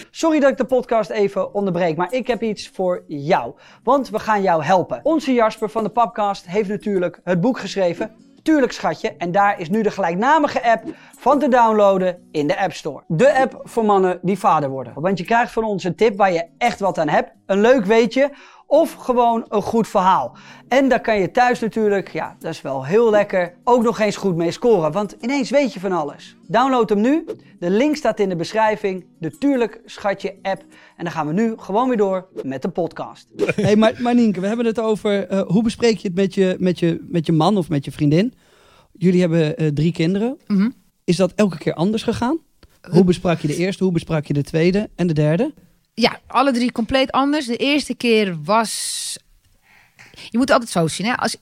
Sorry dat ik de podcast even onderbreek, maar ik heb iets voor jou. Want we gaan jou helpen. Onze Jasper van de Papcast heeft natuurlijk het boek geschreven. Tuurlijk schatje. En daar is nu de gelijknamige app van te downloaden in de App Store. De app voor mannen die vader worden. Want je krijgt van ons een tip waar je echt wat aan hebt. Een leuk weetje. Of gewoon een goed verhaal. En daar kan je thuis natuurlijk, ja, dat is wel heel lekker, ook nog eens goed mee scoren. Want ineens weet je van alles. Download hem nu. De link staat in de beschrijving. De Tuurlijk Schatje app. En dan gaan we nu gewoon weer door met de podcast. hey, maar, maar Nienke, we hebben het over eh, hoe bespreek je het met je, met, je, met je man of met je vriendin. Jullie hebben eh, drie kinderen. Mhm. Is dat elke keer anders gegaan? Hoe besprak je de eerste, hoe besprak je de tweede en de derde? Ja, alle drie compleet anders. De eerste keer was. Je moet altijd zo zien. Hè? Als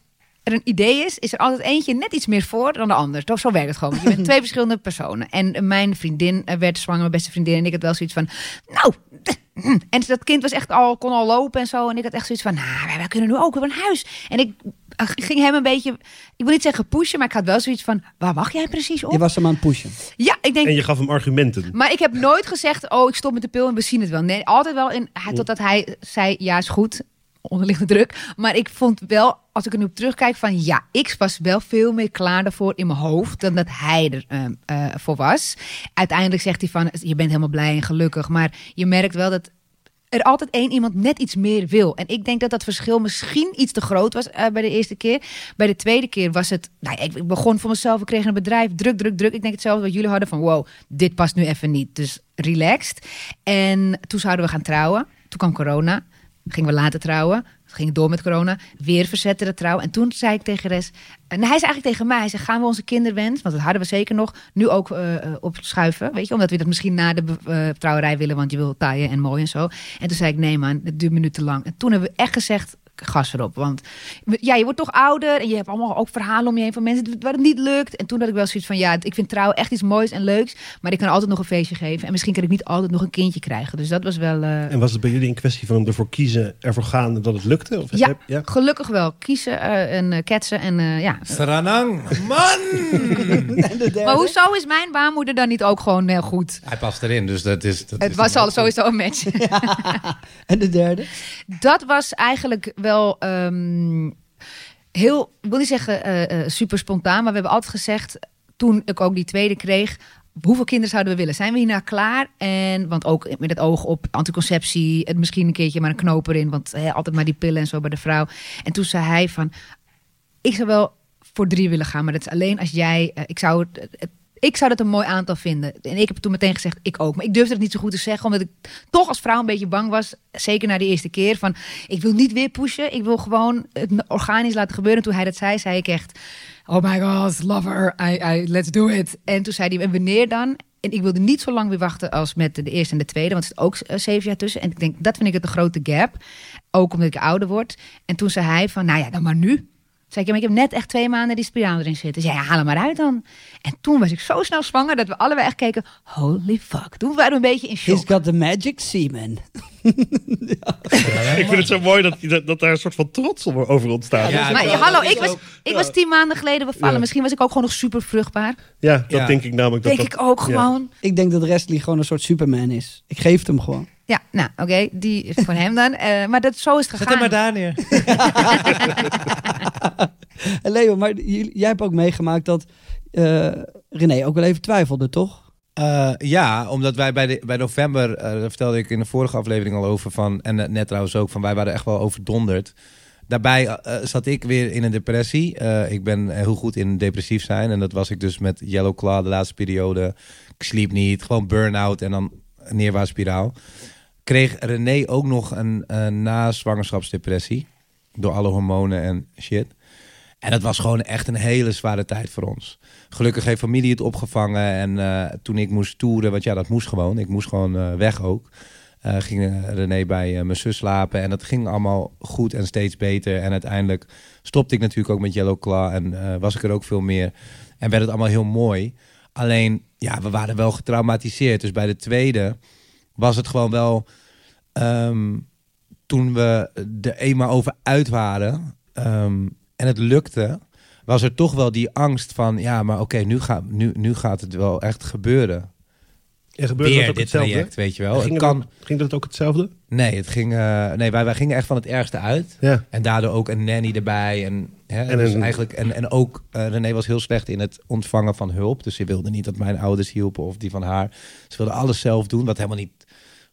er een idee is, is er altijd eentje net iets meer voor dan de ander. Toch, Zo werkt het gewoon. Je bent twee verschillende personen. En mijn vriendin eh, werd zwanger, mijn beste vriendin. En ik had wel zoiets van. Nou. En dat kind was echt al, kon al lopen en zo. En ik had echt zoiets van. Nou, wij, kunnen nu ook weer een huis. En ik ging hem een beetje. Ik wil niet zeggen pushen, maar ik had wel zoiets van. Waar wacht jij precies op? Je was hem aan het pushen. Ja, ik denk. En je gaf hem argumenten. Maar ik heb nooit gezegd, oh, ik stop met de pil en we zien het wel. Nee, altijd wel in, totdat hij zei, ja, is goed, onderliggende druk. Maar ik vond wel, als ik er nu op terugkijk, van ja, ik was wel veel meer klaar daarvoor in mijn hoofd dan dat hij er ehm, eh, voor was. Uiteindelijk zegt hij van, je bent helemaal blij en gelukkig. Maar je merkt wel dat er altijd één iemand net iets meer wil. En ik denk dat dat verschil misschien iets te groot was eh, bij de eerste keer. Bij de tweede keer was het... Nou, ik begon voor mezelf, ik kreeg een bedrijf, druk, druk, druk. Ik denk hetzelfde wat jullie hadden van... wow, dit past nu even niet. Dus relaxed. En toen zouden we gaan trouwen. Toen kwam corona. Gingen we later trouwen. Ging door met corona. Weer verzetten de trouw. En toen zei ik tegen Res... En hij zei eigenlijk tegen mij, hij zei, gaan we onze kinderwens, want dat hadden we zeker nog, nu ook eh, eh, opschuiven, weet je, omdat we dat misschien na de eh, trouwerij willen, want je wil taaien en mooi en zo. En toen zei ik, nee man, het duurt me te lang. En toen hebben we echt gezegd, gas erop, want ja, je wordt toch ouder en je hebt allemaal ook verhalen om je heen van mensen waar het niet lukt. En toen had ik wel zoiets van, ja, ik vind trouwen echt iets moois en leuks, maar ik kan altijd nog een feestje geven en misschien kan ik niet altijd nog een kindje krijgen. Dus dat was wel... eh, En was het bij jullie een kwestie van ervoor kiezen, ervoor gaan dat het lukte? Of ja, heb- ja? gelukkig wel. Kiezen eh, en eh, ketsen en eh, ja, Stranang, man! De? Maar hoezo is mijn baarmoeder dan niet ook gewoon heel goed? Hij past erin, dus dat is... Dat Het is was al sowieso een match. En de derde? Dat was eigenlijk wel ehm, heel, wil niet zeggen eh, eh, super spontaan, maar we hebben altijd gezegd, toen ik ook die tweede kreeg, hoeveel kinderen zouden we willen? Zijn we hierna klaar? En, want ook met het oog op anticonceptie, het misschien een keertje maar een knoop erin, want altijd maar die pillen en zo bij de vrouw. En toen zei hij van, ik zou wel voor drie willen gaan, maar dat is alleen als jij, eh, ik zou het, het- ik zou dat een mooi aantal vinden. En ik heb toen meteen gezegd, ik ook. Maar ik durfde het niet zo goed te zeggen, omdat ik toch als vrouw een beetje bang was. Zeker na de eerste keer. Van, ik wil niet weer pushen. Ik wil gewoon het organisch laten gebeuren. En toen hij dat zei, zei ik echt... Oh my god, love her. I, I, let's do it. En toen zei hij, wanneer dan? En ik wilde niet zo lang weer wachten als met de eerste en de tweede. Want er zit ook eh, zeven jaar tussen. En ik denk, dat vind ik het een grote gap. Ook omdat ik ouder word. En toen zei hij van, nou ja, dan maar nu. Zei ik, maar ik heb net echt twee maanden die spiraal erin zitten. Zei, ja, haal hem maar uit dan. En toen was ik zo snel zwanger dat we allebei echt keken, holy fuck. Toen waren we een beetje in He's shock. got the magic semen. Ik vind het zo mooi dat, dat, dat daar een soort van trots over ontstaat. Ja, Ja, Maar hallo, Ik was, ook. ik was tien maanden geleden bevallen. Ja. Misschien was ik ook gewoon nog super vruchtbaar. dat Ja. denk ik namelijk. Dat Denk dat, ik ook ja. gewoon. Ik denk dat Wesley gewoon een soort Superman is. Ik geef het hem gewoon. Ja, nou, oké, die is voor hem dan. Eh, maar dat, zo is het Zet hem gegaan. maar daar neer. En Leo, maar jij hebt ook meegemaakt dat eh, René ook wel even twijfelde, toch? Eh, ja, omdat wij bij, de, bij november, eh, daar vertelde ik in de vorige aflevering al over van, en eh, net trouwens ook, van wij waren echt wel overdonderd. Daarbij eh, eh, zat ik weer in een depressie. Eh, ik ben heel goed in depressief zijn en dat was ik dus met Yellow Claw de laatste periode. Ik sliep niet, gewoon burn-out en dan een neerwaarts spiraal. Kreeg René ook nog een eh na-zwangerschapsdepressie door alle hormonen en shit. En dat was gewoon echt een hele zware tijd voor ons. Gelukkig heeft familie het opgevangen. En eh, toen ik moest toeren, want ja, dat moest gewoon. Ik moest gewoon eh, weg ook. eh, ging René bij mijn zus slapen. En dat ging allemaal goed en steeds beter. En uiteindelijk stopte ik natuurlijk ook met Yellow Claw. En was ik er ook veel meer. En werd het allemaal heel mooi. Alleen, ja, we waren wel getraumatiseerd. Dus bij de tweede was het gewoon wel... ehm, toen we er eenmaal over uit waren... ehm, en het lukte... was er toch wel die angst van... ja, maar oké, nu, gaat nu, nu gaat het wel echt gebeuren. En gebeurde Weer dat ook dit hetzelfde? traject, weet je wel. ging, Het het kan... ook, ging dat ook hetzelfde? Nee, het ging, eh, nee wij, wij gingen echt van het ergste uit. Ja. En daardoor ook een nanny erbij. En, hè, En dus een- eigenlijk, en, en ook, eh, René was heel slecht in het ontvangen van hulp. Dus ze wilde niet dat mijn ouders hielpen of die van haar. Ze wilde alles zelf doen, wat helemaal niet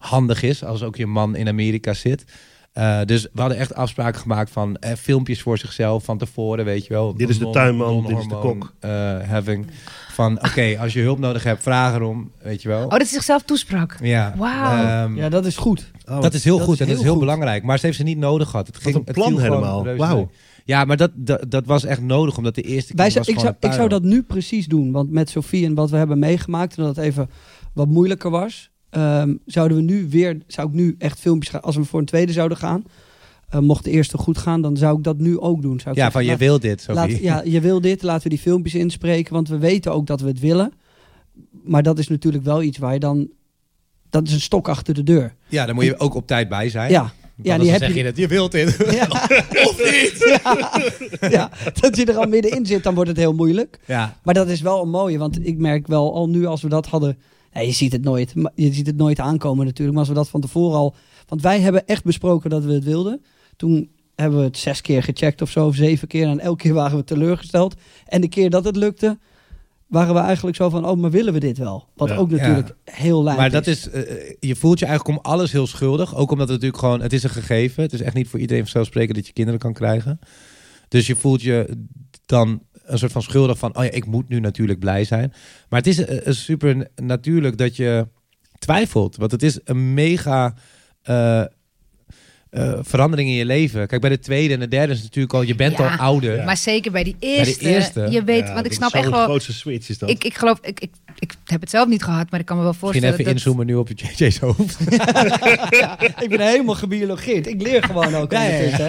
handig is als ook je man in Amerika zit. Eh, dus we hadden echt afspraken gemaakt van eh, filmpjes voor zichzelf van tevoren, weet je wel. Dit is de tuinman, dit is de kok. eh, having. Van oké, als je hulp nodig hebt, vraag erom, weet je wel. Oh, dat hij zichzelf toesprak. ja, Wauw. ehm, Ja, dat is goed. Oh, dat is heel dat goed is en dat is heel goed. belangrijk. Maar ze heeft ze niet nodig gehad. Het ging een plan helemaal. Wauw. Ja, maar dat, dat, dat was echt nodig, omdat de eerste keer zou, was ik, zou, ik zou dat nu precies doen. Want met Sofie en wat we hebben meegemaakt, en dat het even wat moeilijker was, ehm, zouden we nu weer, zou ik nu echt filmpjes gaan, als we voor een tweede zouden gaan, eh, mocht de eerste goed gaan, dan zou ik dat nu ook doen. Zou ik Ja, zeggen, van je laat- wil dit, Sophie. laat, ja, je wil dit, laten we die filmpjes inspreken, want we weten ook dat we het willen. Maar dat is natuurlijk wel iets waar je dan, dat is een stok achter de deur. Ja, daar moet je ook op tijd bij zijn. Ja, ja, die heb zeg je- je het, je wilt dit. Ja. of niet? Ja, ja, dat je er al middenin zit, dan wordt het heel moeilijk. Ja, Maar dat is wel een mooie, want ik merk wel al nu als we dat hadden. Nee, je ziet het nooit. Je ziet het nooit aankomen natuurlijk. Maar als we dat van tevoren al. Want wij hebben echt besproken dat we het wilden. Toen hebben we het zes keer gecheckt of zo, of zeven keer. En elke keer waren we teleurgesteld. En de keer dat het lukte, waren we eigenlijk zo van: oh, maar willen we dit wel? Wat Ja. ook natuurlijk heel lijp maar dat is, eh, je voelt je eigenlijk om alles heel schuldig. Ook omdat het natuurlijk gewoon, het is een gegeven. Het is echt niet voor iedereen vanzelfsprekend dat je kinderen kan krijgen. Dus je voelt je dan een soort van schuldig van, oh ja, ik moet nu natuurlijk blij zijn. Maar het is eh, eh, super natuurlijk dat je twijfelt. Want het is een mega eh, verandering in je leven. Kijk, bij de tweede en de derde is het natuurlijk al, je bent Ja, al ouder. Ja. Maar zeker bij die eerste. eerste. Je weet, Ja, want ik snap echt wel. grootste switch is dat. Ik, ik geloof, ik, ik, ik heb het zelf niet gehad, maar ik kan me wel Misschien voorstellen. even dat, inzoomen nu op je JJ's hoofd. ja, ik ben helemaal gebiologeerd. Ik leer gewoon ook. Ja,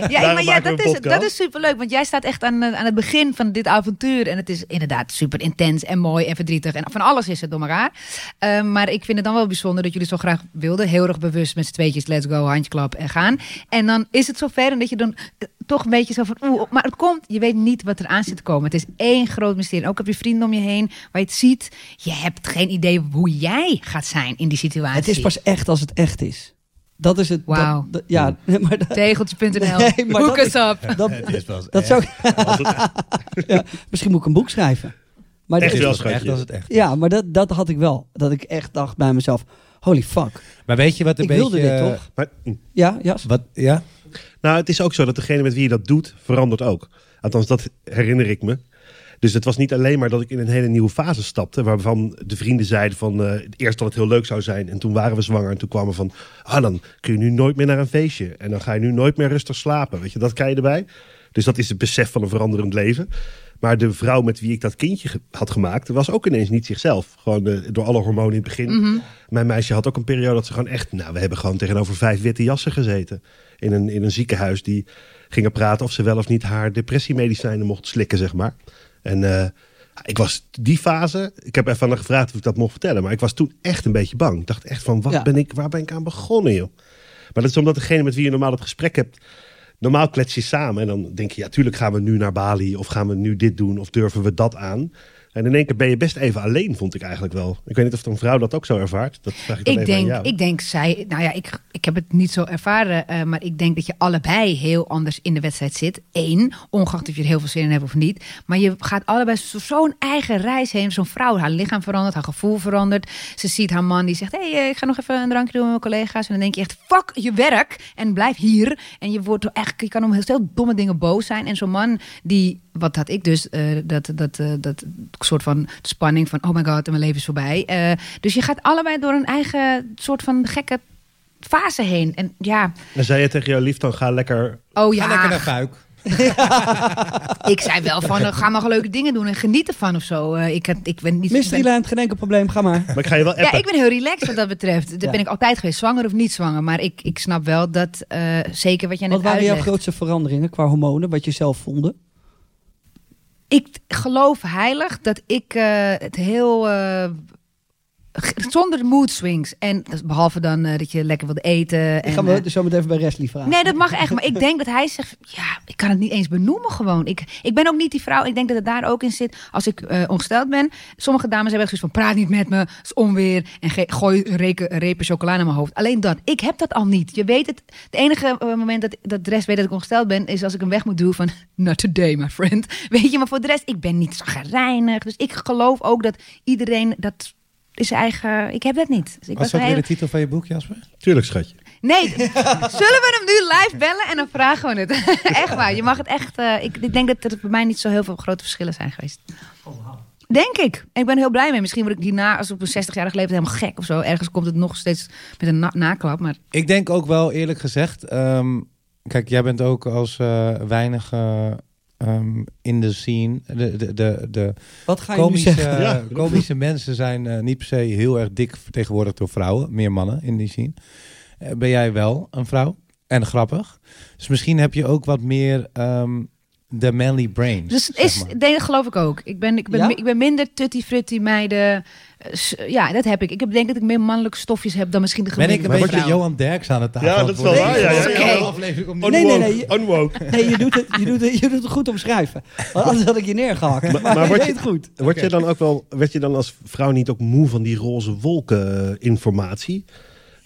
ja, maar ja, dat is, dat is superleuk. Want jij staat echt aan, eh, aan het begin van dit avontuur. En het is inderdaad super intens en mooi en verdrietig. En van alles is het door elkaar. Eh, maar ik vind het dan wel bijzonder dat jullie zo graag wilden. Heel erg bewust met z'n tweetjes, let's go, handjeklap en gaan. En dan is het zover en dat je dan eh, toch een beetje zo van... Oeh, maar het komt, je weet niet wat er aan zit te komen. Het is één groot mysterie. Ook heb je vrienden om je heen waar je het ziet. Je hebt geen idee hoe jij gaat zijn in die situatie. Het is pas echt als het echt is. Dat is het. dat- Wauw. dat- ja, maar dat, Tegeltje.nl. Nee, maar Hook dat us up. dat, Het is pas dat zou ja, misschien moet ik een boek schrijven. Maar Echt dat- wel, echt als het echt. ja, maar dat, dat had ik wel. Dat ik echt dacht bij mezelf: holy fuck. Maar weet je wat een Ik beetje... wilde dit toch? Maar, hm. Ja, ja. Wat, ja? nou, het is ook zo dat degene met wie je dat doet, verandert ook. Althans, dat herinner ik me. Dus het was niet alleen maar dat ik in een hele nieuwe fase stapte. Waarvan de vrienden zeiden van eh eerst dat het heel leuk zou zijn. En toen waren we zwanger. En toen kwamen we van. Ah, dan kun je nu nooit meer naar een feestje. En dan ga je nu nooit meer rustig slapen. Weet je, dat krijg je erbij. Dus dat is het besef van een veranderend leven. Maar de vrouw met wie ik dat kindje ge- had gemaakt, was ook ineens niet zichzelf. Gewoon eh, door alle hormonen in het begin. Mhm. Mijn meisje had ook een periode dat ze gewoon echt... Nou, we hebben gewoon tegenover vijf witte jassen gezeten. In een, in een ziekenhuis die gingen praten of ze wel of niet haar depressiemedicijnen mocht slikken, zeg maar. En eh, ik was die fase... Ik heb even aan gevraagd of ik dat mocht vertellen. Maar ik was toen echt een beetje bang. Ik dacht echt van, wat Ja. ben ik, waar ben ik aan begonnen, joh? Maar dat is omdat degene met wie je normaal het gesprek hebt... Normaal klets je samen en dan denk je, ja, tuurlijk gaan we nu naar Bali of gaan we nu dit doen of durven we dat aan. En in één keer ben je best even alleen, vond ik eigenlijk wel. Ik weet niet of een vrouw dat ook zo ervaart. Dat vraag ik dan Ik even aan denk, jou. ik denk zij, nou ja, ik, ik heb het niet zo ervaren, eh, maar ik denk dat je allebei heel anders in de wedstrijd zit. Eén, ongeacht of je er heel veel zin in hebt of niet. Maar je gaat allebei zo- zo'n eigen reis heen. Zo'n vrouw, haar lichaam verandert, haar gevoel verandert. Ze ziet haar man die zegt, hé, hey, eh, ik ga nog even een drankje doen met mijn collega's. En dan denk je echt, fuck je werk en blijf hier. En je wordt echt, je kan om heel veel domme dingen boos zijn. En zo'n man die, wat had ik dus, eh, dat, dat, eh, dat soort van spanning van, oh my god, en mijn leven is voorbij. Eh, dus je gaat allebei door een eigen soort van gekke fase heen. En ja, En zei je tegen jouw lief, dan ga lekker... oh Ga ja, lekker naar Fuik. ik zei wel van, ga maar leuke dingen doen en geniet ervan of zo. Eh, ik, had, ik ben niet... Mystery Land, geen enkel probleem, ga maar. Maar ik ga je wel Ja, ik ben heel relaxed wat dat betreft. Dat Ja. ben ik altijd geweest, zwanger of niet zwanger. Maar ik, ik snap wel dat, eh, zeker wat jij net Wat waren jouw uitlegt. grootste veranderingen qua hormonen, wat je zelf voelde? Ik geloof heilig dat ik eh, het heel... zonder mood swings. En behalve dan eh, dat je lekker wilde eten. Ik En, ga me eh, zo meteen even bij Resli vragen. Nee, dat mag echt. Maar ik denk dat hij zegt, ja, ik kan het niet eens benoemen gewoon. Ik, ik ben ook niet die vrouw. Ik denk dat het daar ook in zit. Als ik eh, ongesteld ben. Sommige dames hebben echt zoiets van, praat niet met me. Het is onweer. En gooi reken, repen chocola naar mijn hoofd. Alleen dat. Ik heb dat al niet. Je weet het. Het enige moment dat, dat de rest weet dat ik ongesteld ben... is als ik hem weg moet doen van, not today, my friend. Weet je, maar voor de rest, ik ben niet zagrijnig. Dus ik geloof ook dat iedereen dat... Is zijn eigen. Ik heb dat niet. Dus ik Was was dat weer de titel van je boek, Jasper? Tuurlijk, schatje. Nee, zullen we hem nu live bellen en dan vragen we het? echt waar, je mag het echt... eh, ik, ik denk dat er bij mij niet zo heel veel grote verschillen zijn geweest. Denk ik. En ik ben heel blij mee. Misschien word ik hierna, als op een 60-jarige leeftijd, helemaal gek of zo. Ergens komt het nog steeds met een na- naklap. Maar Ik denk ook wel, eerlijk gezegd... ehm, kijk, jij bent ook als eh, weinig eh, ehm, in de scene. De, de, de, de Wat ga je nu komische? Ja. komische mensen zijn eh, niet per se heel erg dik vertegenwoordigd door vrouwen. Meer mannen in die scene. Eh, ben jij wel een vrouw? En grappig. Dus misschien heb je ook wat meer ehm, de manly brain. dus is, maar. nee, dat geloof ik ook. Ik ben, ik ben, Ja? ik ben minder tutti-frutti meiden. Eh, Ja, dat heb ik. Ik heb- denk dat ik meer mannelijke stofjes heb dan misschien de Ben ik een gemiddelde beetje vrouw. Johan Derks aan het tafel? Ja, aan dat het is wel waar, ja, ja, ja. Om Nee, nee, Unwoke. nee. Unwoke. Nee, je doet, het, je, doet het, je doet het goed omschrijven. Want anders had ik je neergehakt. Maar, maar je deed je- het goed. Word je dan ook wel, werd je dan als vrouw niet ook moe van die roze wolken eh, informatie?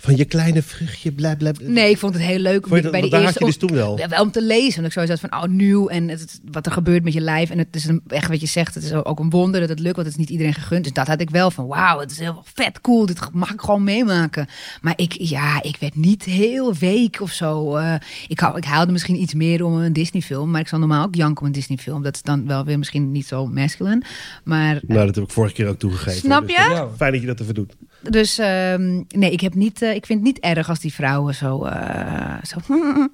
Van je kleine vruchtje, bla bla. bla. Nee, ik vond het heel leuk. om Vond je dat- bij de had eerste je dus toen wel. Ja, wel om te lezen. Want ik sowieso had van, oh, nieuw. En het, wat er gebeurt met je lijf. En het is een, echt wat je zegt. Het is ook een wonder dat het lukt. Want het is niet iedereen gegund. Dus dat had ik wel van, wauw, het is heel vet cool. Dit mag ik gewoon meemaken. Maar ik, ja, ik werd niet heel week of zo. Eh, ik, hou, ik haalde misschien iets meer om een Disney film. Maar ik zal normaal ook janken om een Disney film. Dat is dan wel weer misschien niet zo masculine. Maar, Nou, dat heb ik vorige keer ook toegegeven. snap Dus je? Ja. Fijn dat je dat even doet. Dus ehm, nee, ik, heb niet, eh, ik vind het niet erg als die vrouwen zo... eh, zo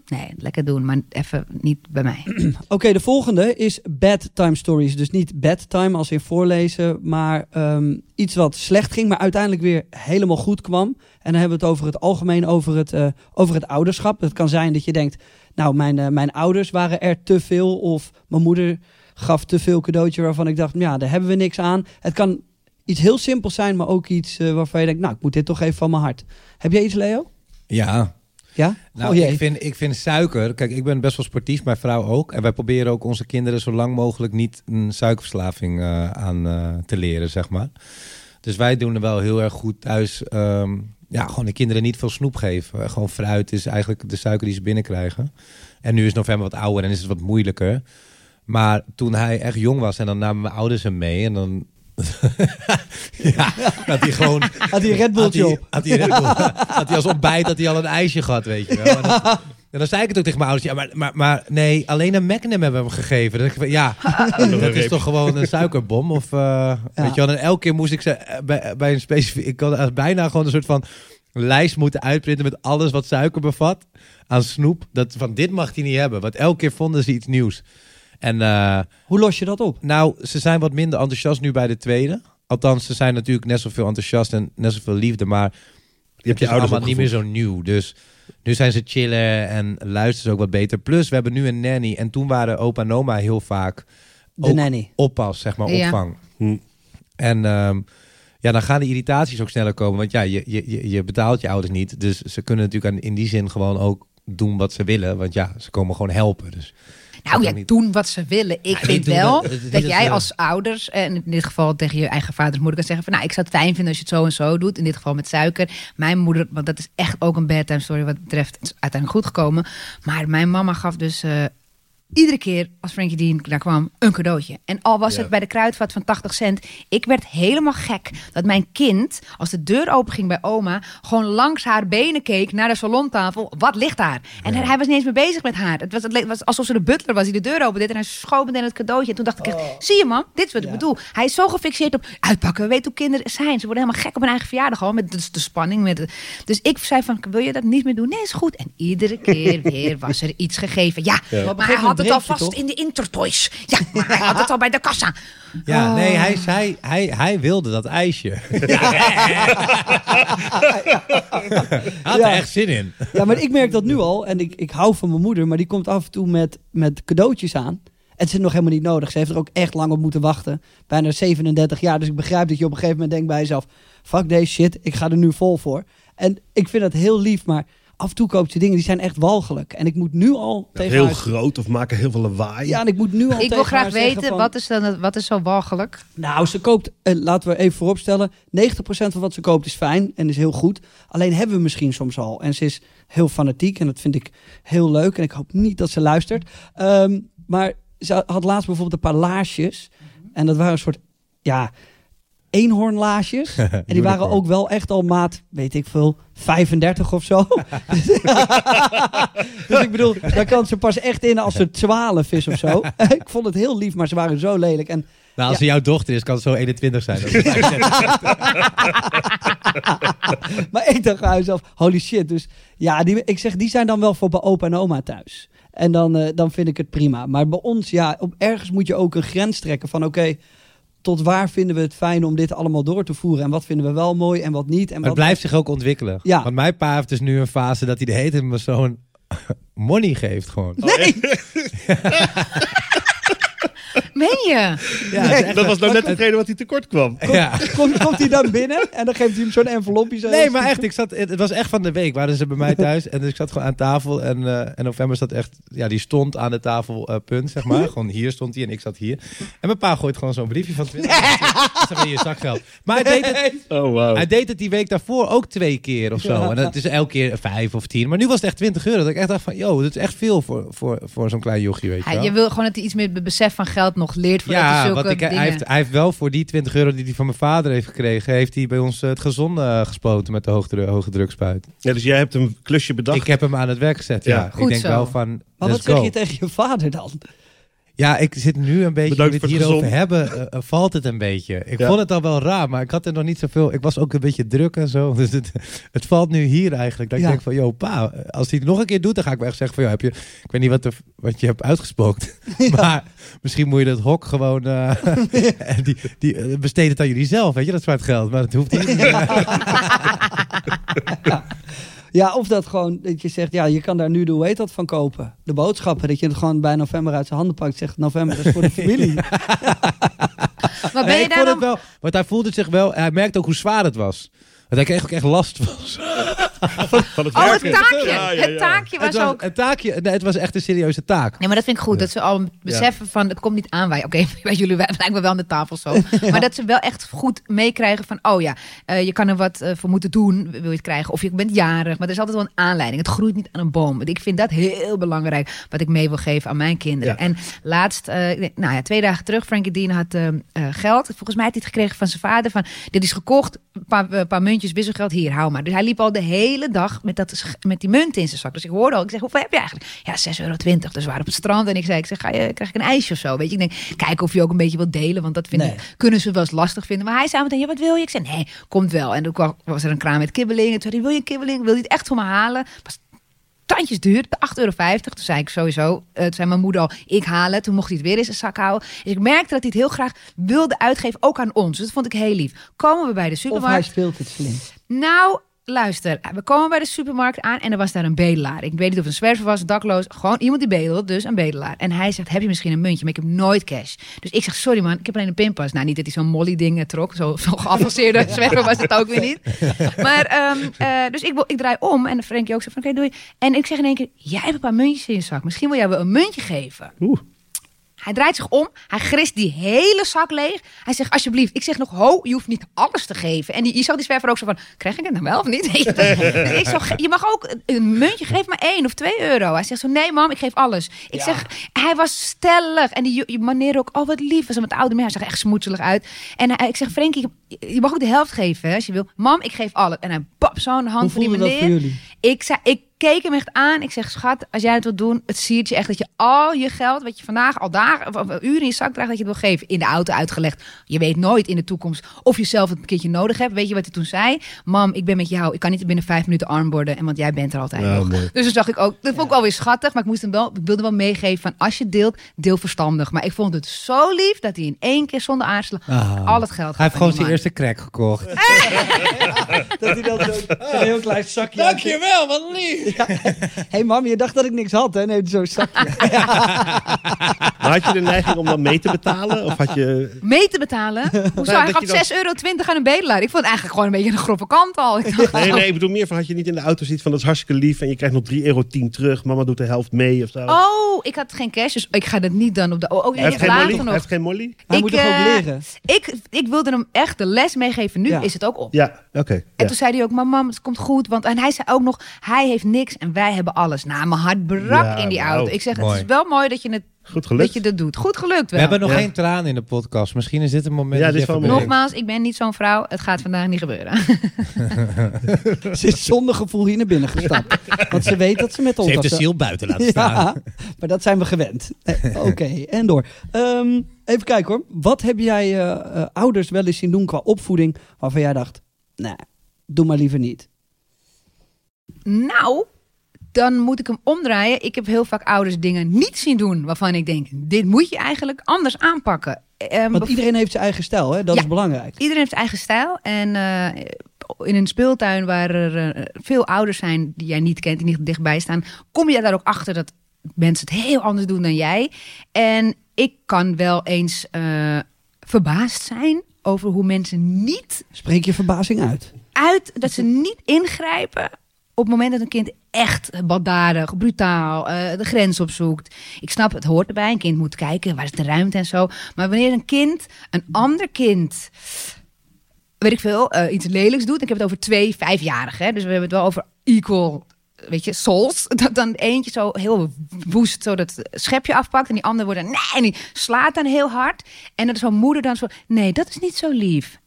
nee, lekker doen. Maar even niet bij mij. Oké, de volgende is bedtime stories. Dus niet bedtime als in voorlezen, maar ehm, iets wat slecht ging, maar uiteindelijk weer helemaal goed kwam. En dan hebben we het over het algemeen over het, eh, over het ouderschap. Het kan zijn dat je denkt, nou, mijn, mijn ouders waren er te veel of mijn moeder gaf te veel cadeautje waarvan ik dacht, ja, daar hebben we niks aan. Het kan iets heel simpels zijn, maar ook iets eh, waarvan je denkt, nou, ik moet dit toch even van mijn hart. Heb jij iets, Leo? Ja, Ja? Nou, oh ik, vind, ik vind suiker... Kijk, ik ben best wel sportief, mijn vrouw ook. En wij proberen ook onze kinderen zo lang mogelijk niet een suikerverslaving eh, aan eh, te leren, zeg maar. Dus wij doen er wel heel erg goed thuis... ehm, ja, gewoon de kinderen niet veel snoep geven. Gewoon fruit is eigenlijk de suiker die ze binnenkrijgen. En nu is november wat ouder en is het wat moeilijker. Maar toen hij echt jong was en dan namen mijn ouders hem mee... en dan ja, dat hij gewoon Had hij een Red Bulltje had hij, op? Had hij, Red Bull- had hij als ontbijt had hij al een ijsje gehad, weet je wel. En, dan, en dan zei ik het ook tegen mijn ouders. Ja, maar, maar, maar nee, alleen een Magnum hebben we hem gegeven. Ik van, ja, dat is toch gewoon een suikerbom? Of, eh, weet je wel. En elke keer moest ik ze eh, bij, bij een specifiek... Ik had bijna gewoon een soort van lijst moeten uitprinten met alles wat suiker bevat aan snoep. Dat, van dit mag hij niet hebben, want elke keer vonden ze iets nieuws. En eh, Hoe los je dat op? nou, ze zijn wat minder enthousiast nu bij de tweede. Althans, ze zijn natuurlijk net zoveel enthousiast en net zoveel liefde, maar Je hebt je is ouders allemaal niet meer zo nieuw. Dus nu zijn ze chillen en luisteren ze ook wat beter. Plus, we hebben nu een nanny. En toen waren opa en oma heel vaak De nanny. oppas, zeg maar, Ja. opvang. Hm. En ehm, ja, dan gaan de irritaties ook sneller komen. Want ja, je, je, je- je betaalt je ouders niet. Dus ze kunnen natuurlijk in die zin gewoon ook doen wat ze willen. Want ja, ze komen gewoon helpen. Dus Nou ja, niet. doen wat ze willen. Ik Ja, vind wel dat, jij als ouders, en in dit geval tegen je eigen vaders moeder, kan zeggen van nou, ik zou het fijn vinden als je het zo en zo doet. In dit geval met suiker. Mijn moeder, want dat is echt ook een bedtime story wat betreft, het is uiteindelijk goed gekomen. Maar mijn mama gaf dus eh, iedere keer als Frankie Dean daar kwam, een cadeautje. En al was Ja. het bij de kruidvat van 80 cent, ik werd helemaal gek dat mijn kind, als de deur open ging bij oma, gewoon langs haar benen keek naar de salontafel. Wat ligt daar? En hij was niet eens meer bezig met haar. Het was, het was alsof ze de butler was die de deur opende en hij schoot meteen het cadeautje. En toen dacht ik echt, zie je man, dit is wat ik bedoel. Hij is zo gefixeerd op uitpakken. We weten hoe kinderen zijn. Ze worden helemaal gek op hun eigen verjaardag al. Met de, de spanning. Met de- dus ik zei van, wil je dat niet meer doen? Nee, is goed. En iedere keer weer was er iets gegeven. Ja, Ja. maar hij had het al vast toch? in de Intertoys. Ja, maar hij had het al bij de kassa. ja, Oh. nee, hij, zei, hij, hij wilde dat ijsje. Hij had Ja. er echt zin in. Ja, maar ik merk dat nu al. En ik, ik hou van mijn moeder, maar die komt af en toe met, met cadeautjes aan. Het is nog helemaal niet nodig. Ze heeft er ook echt lang op moeten wachten. Bijna 37 jaar. Dus ik begrijp dat je op een gegeven moment denkt bij jezelf... Fuck deze shit, ik ga er nu vol voor. En ik vind dat heel lief, maar af en toe koopt ze dingen die zijn echt walgelijk. En ik moet nu al tegen Heel haar... groot of maken heel veel lawaai. Ja, en ik moet nu al Ik tegen wil graag weten, van- wat, is dan, het- wat is zo walgelijk? Nou, ze koopt, eh, laten we even vooropstellen, 90% van wat ze koopt is fijn en is heel goed. Alleen hebben we misschien soms al. En ze is heel fanatiek en dat vind ik heel leuk. En ik hoop niet dat ze luistert. Ehm, maar ze had laatst bijvoorbeeld een paar laarsjes. En dat waren een soort, ja, eenhoornlaarsjes. en die waren ook wel echt al maat, weet ik veel, 35 of zo. dus ik bedoel, daar kan ze pas echt in als ze 12 is of zo. ik vond het heel lief, maar ze waren zo lelijk. En Nou, als Ja. ze jouw dochter is, kan het zo 21 zijn. Maar ik dacht bij mezelf, holy shit. Dus ja, die, ik zeg, die zijn dan wel voor bij opa en oma thuis. En dan, eh, dan vind ik het prima. Maar bij ons, ja, op, ergens moet je ook een grens trekken van oké, tot waar vinden we het fijn om dit allemaal door te voeren? En wat vinden we wel mooi en wat niet? En Maar wat het blijft zich ook ontwikkelen. Ja. Want mijn pa heeft dus nu een fase dat hij de hele tijd me zo'n money geeft gewoon. Nee, Meen je? Ja, Nee, Dat was nou net hetgene wat hij tekort kwam. ja. komt, komt hij dan binnen en dan geeft hij hem zo'n envelopje. Zo Nee, maar echt, ik zat, het het was echt van de week. Waren ze bij mij thuis en dus ik zat gewoon aan tafel. En, eh, en november zat echt, ja, die stond aan de tafelpunt, zeg maar. Gewoon hier stond hij en ik zat hier. En mijn pa gooit gewoon zo'n briefje van 20. Dat is even je zakgeld. Maar hij deed, het, Oh, wow. hij deed het die week daarvoor ook twee keer of zo. Ja. En het is elke keer vijf of tien. Maar nu was het echt 20 euro. Dat ik echt dacht van, yo, dat is echt veel voor, voor, voor zo'n klein jochie, weet je wel. je wil gewoon dat hij iets meer be- besef van geld nog leert Ja, zulke want ik, dingen... hij, heeft, hij heeft wel voor die 20 euro die hij van mijn vader heeft gekregen, heeft hij bij ons eh, het gezonde eh, gespoten met de hoge, hoge drukspuit. Ja, dus jij hebt een klusje bedacht. Ik heb hem aan het werk gezet. Ja, Ja. ik Goed denk zo. wel van. Maar wat zeg je tegen je vader dan? Ja, ik zit nu een beetje. Bedankt we het hierover hebben, eh, eh, valt het een beetje. Ik Ja. vond het al wel raar, maar ik had er nog niet zoveel. Ik was ook een beetje druk en zo. Dus het, het valt nu hier eigenlijk. Dat Ja. ik denk van, yo, pa, als hij het nog een keer doet, dan ga ik wel echt zeggen van, ja, heb je, ik weet niet wat, er, wat je hebt uitgespookt, maar misschien moet je dat hok gewoon, eh, die, die besteed het aan jullie zelf, weet je, dat zwart geld. Maar dat hoeft niet. Ja, of dat gewoon, dat je zegt, ja, je kan daar nu de, hoe heet dat, van kopen. De boodschappen, dat je het gewoon bij november uit zijn handen pakt. Zegt, november is voor de familie. Maar ben Nee, je ik daar dan... het wel, want hij voelde zich wel, hij merkte ook hoe zwaar het was. Dat hij kreeg ook echt last van. Van het Oh, het taakje. Ja, ja, Het taakje was Het was ook... een taakje, nee, het was echt een serieuze taak. Nee, maar dat vind ik goed. Dat ze al beseffen van, het komt niet aan wij. Oké, bij jullie lijken we wel aan de tafel zo. Maar dat ze wel echt goed meekrijgen van, oh ja, eh, je kan er wat eh, voor moeten doen, wil je het krijgen. Of je bent jarig, maar er is altijd wel een aanleiding. Het groeit niet aan een boom. Ik vind dat heel belangrijk, wat ik mee wil geven aan mijn kinderen. En laatst, eh, nou ja, twee dagen terug, Frankie Dean had geld. Volgens mij had hij het gekregen van zijn vader. Van, dit is gekocht, een paar, paar muntjes wisselgeld, hier, hou maar. Dus hij liep al de hele hele dag met, dat, met die munt in zijn zak. Dus ik hoorde al, ik zeg, hoeveel heb je eigenlijk? Ja, 6,20 euro. Dus we waren op het strand en ik zei, ik zeg, ga je, krijg ik een ijsje of zo? Weet je, ik denk, kijken of je ook een beetje wilt delen, want dat vinden, Nee. kunnen ze wel eens lastig vinden. Maar hij zei meteen, ja, wat wil je? Ik zei, nee, komt wel. En toen kwam- was er een kraam met kibbeling. En toen zei hij, wil je een kibbeling? Wil je het echt voor me halen? Was tandjes duur, 8,50 euro. Toen zei ik sowieso, eh, toen zei mijn moeder al, ik haal het. Toen mocht hij het weer in zijn zak houden. Dus ik merkte dat hij het heel graag wilde uitgeven, ook aan ons. Dus dat vond ik heel lief. Komen we bij de Of hij supermarkt. speelt het slim. Nou, luister. We komen bij de supermarkt aan en er was daar een bedelaar. Ik weet niet of het een zwerver was, dakloos. Gewoon iemand die bedelt, dus een bedelaar. En hij zegt, heb je misschien een muntje? Maar ik heb nooit cash. Dus ik zeg, sorry man, ik heb alleen een pinpas. Nou, niet dat hij zo'n molly ding eh, trok. Zo, zo geavanceerde zwerver was het ook weer niet. Maar, ehm, eh, dus ik, ik draai om en Frenkie ook zegt van, oké, doei. En ik zeg in één keer, jij hebt een paar muntjes in je zak. Misschien wil jij wel een muntje geven. Oeh. Hij draait zich om. Hij grist die hele zak leeg. Hij zegt, alsjeblieft. Ik zeg nog, ho, je hoeft niet alles te geven. En die, zag die zwerver ook zo van, krijg ik het nou wel of niet? Dus ik zo, je mag ook een- muntje, geef maar één of twee euro. Hij zegt zo, nee mam, ik geef alles. Ik Ja. zeg, hij was stellig. En die, meneer ook, oh wat lief. Was met de oude man. Hij zag echt smoetselig uit. En hij, ik zeg, Frenkie, je mag ook de helft geven hè, als je wil. Mam, ik geef alles. En hij pap zo'n hand Hoe van die meneer. voor? Ik, zei, ik keek hem echt aan. Ik zeg, schat, als jij het wilt doen, het siert je echt dat je al je geld, wat je vandaag al dagen of, of uren in je zak draagt, dat je het wil geven. In de auto uitgelegd. Je weet nooit in de toekomst of je zelf het een keertje nodig hebt. Weet je wat hij toen zei? Mam, ik ben met jou. Ik kan niet binnen vijf minuten arm worden. En want jij bent er altijd Ja, nog. mooi. Dus toen zag ik ook, dat vond ik wel weer schattig. Maar ik moest hem wel, ik wilde wel meegeven van als je deelt, deel verstandig. Maar ik vond het zo lief dat hij in één keer zonder aarzelen al het geld Hij heeft gewoon zijn die eerste crack gekocht. Dat hij dan zo'n zo'n heel klein zakje. Dankjewel, wat lief. Hé hey mam, je dacht dat ik niks had, hè? Nee, zo'n zakje. Maar had je de neiging om dan mee te betalen? Of had je... Mee te betalen? Hoezo? dat hij gaf dan- 6,20 euro aan een bedelaar. Ik vond het eigenlijk gewoon een beetje een grove kant al. Ik dacht, Nee, nee, ik bedoel meer van had je niet in de auto ziet van dat is hartstikke lief en je krijgt nog 3,10 euro terug. Mama doet de helft mee of zo. Oh, ik had geen cash, dus ik ga dat niet dan op de... Oh, oh, Hij heeft geen molly? Hij nog. heeft geen molly? Hij Ik, moet toch ook eh, leren? Ik, ik wilde hem echt de les meegeven. Nu Ja. is het ook op. Ja, oké. En ja. toen zei hij ook, maar mam, het komt goed. Want, en hij zei ook nog, hij heeft niks en wij hebben alles. Nou, mijn hart brak Ja, in die auto. Ik zeg, het is wel mooi dat je, het, Goed dat gelukt. je dat doet. Goed gelukt We hebben nog Ja. geen traan in de podcast. Misschien is dit een moment Ja, dat dit je is wel even. Nogmaals, ik ben niet zo'n vrouw. Het gaat vandaag niet gebeuren. Ze is zonder gevoel hier naar binnen gestapt. Want ze weet dat ze met ons... Ze heeft de ziel buiten laten staan. Ja, maar dat zijn we gewend. Eh, Oké, en door. Ehm, even kijken hoor. Wat heb jij eh, eh, ouders wel eens zien doen qua opvoeding... waarvan jij dacht, nee, doe maar liever niet. Nou, dan moet ik hem omdraaien. Ik heb heel vaak ouders dingen niet zien doen waarvan ik denk, dit moet je eigenlijk anders aanpakken. Ehm, Want iedereen heeft zijn eigen stijl, hè? dat Ja. is belangrijk. Iedereen heeft eigen stijl. En eh, in een speeltuin waar er eh, veel ouders zijn die jij niet kent, die niet dichtbij staan, kom je daar ook achter dat mensen het heel anders doen dan jij. En ik kan wel eens eh, verbaasd zijn over hoe mensen niet Spreek je verbazing uit. uit, dat ze niet ingrijpen op het moment dat een kind echt baldadig, brutaal eh, de grens opzoekt. Ik snap, het hoort erbij. Een kind moet kijken, waar is de ruimte en zo. Maar wanneer een kind, een ander kind, weet ik veel, eh, iets lelijks doet. Ik heb het over twee vijfjarigen. Dus we hebben het wel over equal, weet je, souls. Dat dan eentje zo heel woest zo dat schepje afpakt. En die andere wordt dan, nee, en die slaat dan heel hard. En dat is zo'n moeder dan zo, nee, dat is niet zo lief.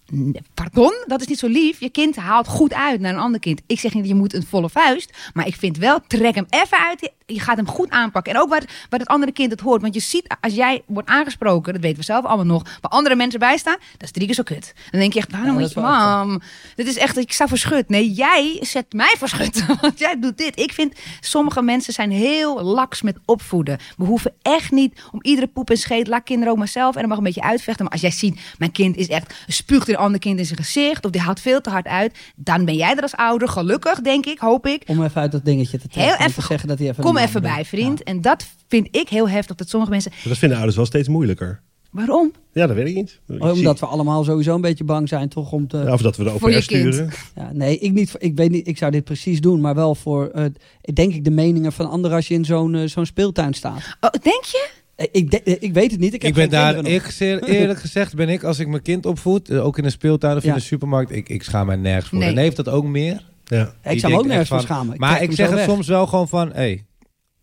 Pardon, dat is niet zo lief. Je kind haalt goed uit naar een ander kind. Ik zeg niet, je moet een volle vuist. Maar ik vind wel, trek hem even uit. Je gaat hem goed aanpakken. En ook waar, waar het andere kind het hoort. Want je ziet, als jij wordt aangesproken, dat weten we zelf allemaal nog. Waar andere mensen bij staan, dat is drie keer zo kut. Dan denk je echt, waarom Ja, moet je, mam? Dit is echt, ik sta voor schut. Nee, jij zet mij voor schut. Want jij doet dit. Ik vind, sommige mensen zijn heel laks met opvoeden. We hoeven echt niet om iedere poep en scheet, laat kinderen ook maar zelf. En dan mag een beetje uitvechten. Maar als jij ziet, mijn kind is echt, spuugt een ander kind in zijn gezicht. Of die haalt veel te hard uit. Dan ben jij er als ouder gelukkig, denk ik, hoop ik. Om even uit dat dingetje te trekken. Heel en even- te zeggen dat hij even Kom even bij, vriend. En dat vind ik heel heftig. Dat sommige mensen, Dat vinden ouders wel steeds moeilijker. waarom? Ja, dat weet ik niet. Ik zie- Omdat we allemaal sowieso een beetje bang zijn toch om te... Ja, Of dat we over kind. sturen. Ja, nee, ik, niet, ik weet niet, ik zou dit precies doen, maar wel voor, eh, denk ik, de meningen van anderen als je in zo'n eh, zo'n speeltuin staat. Oh, denk je? Eh, Ik, de- eh, ik weet het niet, ik heb Ik ben daar, ik, zeer eerlijk gezegd ben ik, als ik mijn kind opvoed, eh, ook in een speeltuin of Ja. in de supermarkt, ik, ik schaam mij nergens voor. Nee. En heeft dat ook meer. Ja. Ik zou me ook nergens voor schamen. maar ik zeg het weg. soms wel gewoon van, hé, hey,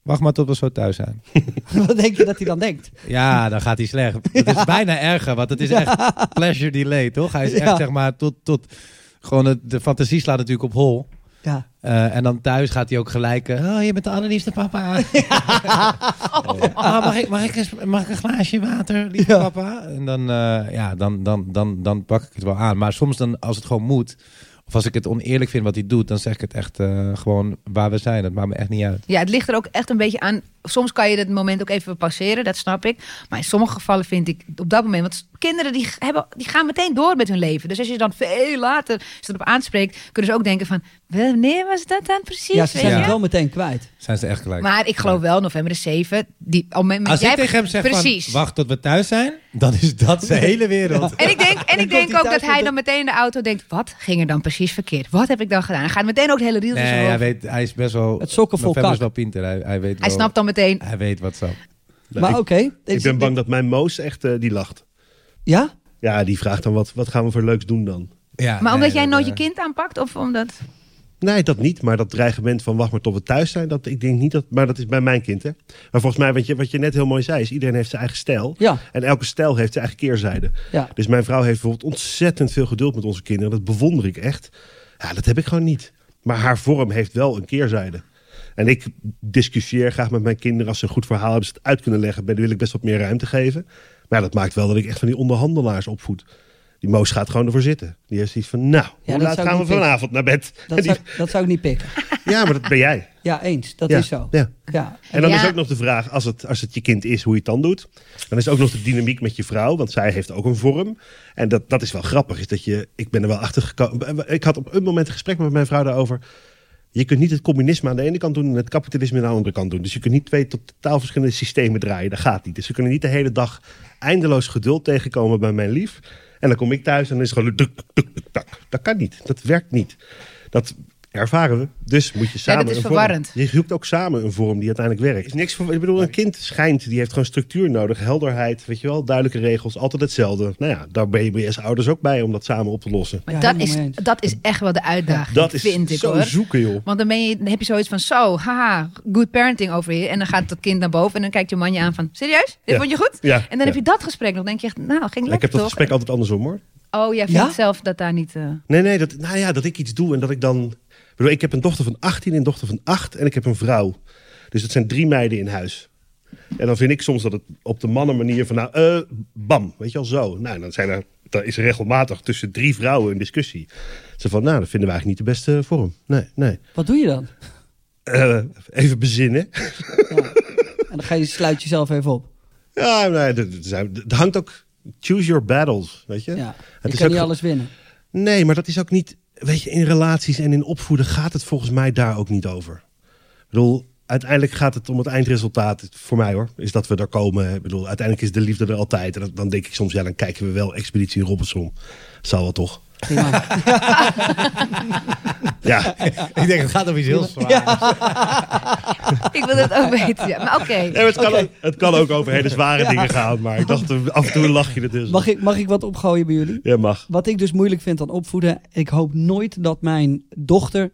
wacht maar tot we zo thuis zijn. Wat denk je dat hij dan denkt? Ja, dan gaat hij slecht. Het is bijna erger, want het is echt pleasure delay, toch? Hij is echt, Ja. zeg maar, tot, tot gewoon het, de fantasie slaat natuurlijk op hol. Ja. Eh, en dan thuis gaat hij ook gelijk... eh, oh, je bent de allerliefste papa. Oh, mag, ik, mag, ik eens, mag ik een glaasje water, lieve Ja. papa? En dan, eh, ja, dan, dan, dan, dan pak ik het wel aan. Maar soms dan, als het gewoon moet... of als ik het oneerlijk vind wat hij doet... dan zeg ik het echt eh, gewoon waar we zijn. Dat maakt me echt niet uit. Ja, het ligt er ook echt een beetje aan. Soms kan je het moment ook even passeren, dat snap ik. Maar in sommige gevallen vind ik op dat moment... Want kinderen die, hebben, die gaan meteen door met hun leven. Dus als je dan veel later ze erop aanspreekt... kunnen ze ook denken van... Wanneer was dat dan precies? ja, ze zijn het wel meteen kwijt. Zijn ze echt gelijk. Maar ik geloof wel, november de 7... Die, op het moment, Als jij ik tegen hem zeg Precies. van, wacht tot we thuis zijn... dan is dat zijn hele wereld. En ik denk, en ik denk hij ook dat hij met dan meteen in de auto denkt... wat ging er dan precies verkeerd? Wat heb ik dan gedaan? Hij gaat meteen ook de hele reel Nee, hij, weet, hij is best wel... Het sokken vol November is wel pinter. Hij, hij, weet Hij wel- snapt dan meteen... Hij weet wat zo. Nou, maar ik, oké. ik ben bang dat mijn Moos echt, eh, die lacht. Ja? Ja, die vraagt dan, wat, wat gaan we voor leuks doen dan? Ja, Maar omdat nee, jij nooit je kind aanpakt? Of omdat... Nee, dat niet. Maar dat dreigement van wacht maar tot we thuis zijn, dat, ik denk niet dat. Maar dat is bij mijn kind, hè? Maar volgens mij, wat je, wat je net heel mooi zei, is iedereen heeft zijn eigen stijl. Ja. En elke stijl heeft zijn eigen keerzijde. Ja. Dus mijn vrouw heeft bijvoorbeeld ontzettend veel geduld met onze kinderen. Dat bewonder ik echt. Ja, dat heb ik gewoon niet. Maar haar vorm heeft wel een keerzijde. En ik discussieer graag met mijn kinderen. Als ze een goed verhaal hebben, ze het uit kunnen leggen. Dan wil ik best wat meer ruimte geven. Maar ja, dat maakt wel dat ik echt van die onderhandelaars opvoed. Die Moos gaat gewoon ervoor zitten. Die heeft zoiets van, nou, hoe dat laat gaan we vanavond naar bed? En Dat die- zou, dat zou ik niet pikken. Ja, maar dat ben jij. Ja, eens. Dat ja. is zo. Ja. Ja. En dan Ja. is ook nog de vraag, als het, als het je kind is, hoe je het dan doet. Dan is ook nog de dynamiek met je vrouw, want zij heeft ook een vorm. En dat, dat is wel grappig, is dat je, ik ben er wel achter gekomen. Ik had op een moment een gesprek met mijn vrouw daarover. Je kunt niet het communisme aan de ene kant doen en het kapitalisme aan de andere kant doen. Dus je kunt niet twee totaal verschillende systemen draaien. Dat gaat niet. Dus we kunnen niet de hele dag eindeloos geduld tegenkomen bij mijn lief. En dan kom ik thuis en dan is het gewoon... Dat kan niet. Dat werkt niet. Dat ervaren we. Dus moet je samen... dat is een vorm- verwarrend. Je zoekt ook samen een vorm die uiteindelijk werkt. Is niks voor, ik bedoel, een kind schijnt, die heeft gewoon structuur nodig. Helderheid, weet je wel, duidelijke regels. Altijd hetzelfde. Nou ja, daar ben je, als ouders ook bij om dat samen op te lossen. Maar Ja, dat, is, dat is echt wel de uitdaging, Dat is vind ik zo hoor. zoeken, joh. Want dan, ben je, dan heb je zoiets van, zo, haha, good parenting over hier. En dan gaat dat kind naar boven en dan kijkt je man je aan van, serieus? Dit Ja. vond je goed? Ja, En dan ja. heb je dat gesprek nog. denk je echt, nou, ging ik lekker heb dat toch? gesprek altijd andersom hoor. Oh, jij vindt Ja? zelf dat daar niet... eh, Nee, nee, dat, nou ja, dat ik iets doe en dat ik dan... Ik, bedoel, ik heb een dochter van 18 en een dochter van 8 en ik heb een vrouw. Dus het zijn drie meiden in huis. En dan vind ik soms dat het op de mannen manier van, nou, eh, bam, weet je wel, zo. Nou, dan zijn er, dan is er regelmatig tussen drie vrouwen een discussie. Ze van, nou, dat vinden we eigenlijk niet de beste vorm. Nee, nee. Wat doe je dan? Eh, even bezinnen. Ja. En dan ga je, sluit jezelf even op. Ja, nee, er hangt ook, choose your battles, weet je. Ja. Het Je is kan ook niet alles winnen. Nee, maar dat is ook niet. Weet je, in relaties en in opvoeden gaat het volgens mij daar ook niet over. Ik bedoel, uiteindelijk gaat het om het eindresultaat. Voor mij hoor, is dat we er komen. Ik bedoel, uiteindelijk is de liefde er altijd. En dan denk ik soms, ja, dan kijken we wel Expeditie Robinson. Zal wel toch? Prima. Ja, Ik denk, het gaat om iets heel zwaar. ik wil het ook weten, ja. Maar oké. Nee, het, kan Oké. ook, het kan ook over hele zware dingen gaan. Maar ik dacht, eh, af en toe lach je er dus. Mag ik, mag ik wat opgooien bij jullie? Ja, mag. Wat ik dus moeilijk vind aan opvoeden. Ik hoop nooit dat mijn dochter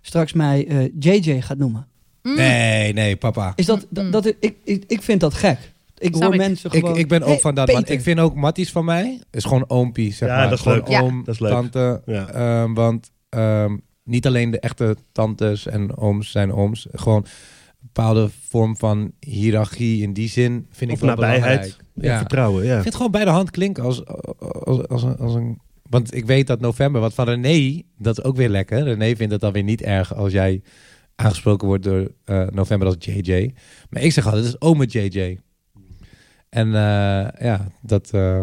straks mij eh, JJ gaat noemen. Nee, nee, papa. Is dat, dat, dat- ik, ik, ik vind dat gek. Ik Snap hoor ik. mensen Ik, gewoon... ik ben ook Hey, van dat. Want Peter. ik vind ook Matties van mij is gewoon oompie, zeg Ja, maar. dat is gewoon leuk. Ja. oom, Dat is leuk. tante. Ja. Ehm, want ehm, niet alleen de echte tantes en ooms zijn ooms. Gewoon een bepaalde vorm van hiërarchie in die zin vind Of ik wel nabijheid. belangrijk. Ja, vertrouwen, ja. Ik vind het gewoon bij de hand klinken als, als, als, een, als een... Want ik weet dat november, wat van René, dat is ook weer lekker. René vindt het dan weer niet erg als jij aangesproken wordt door eh, november als JJ. Maar ik zeg altijd, het is ome JJ. En eh, ja, dat, eh,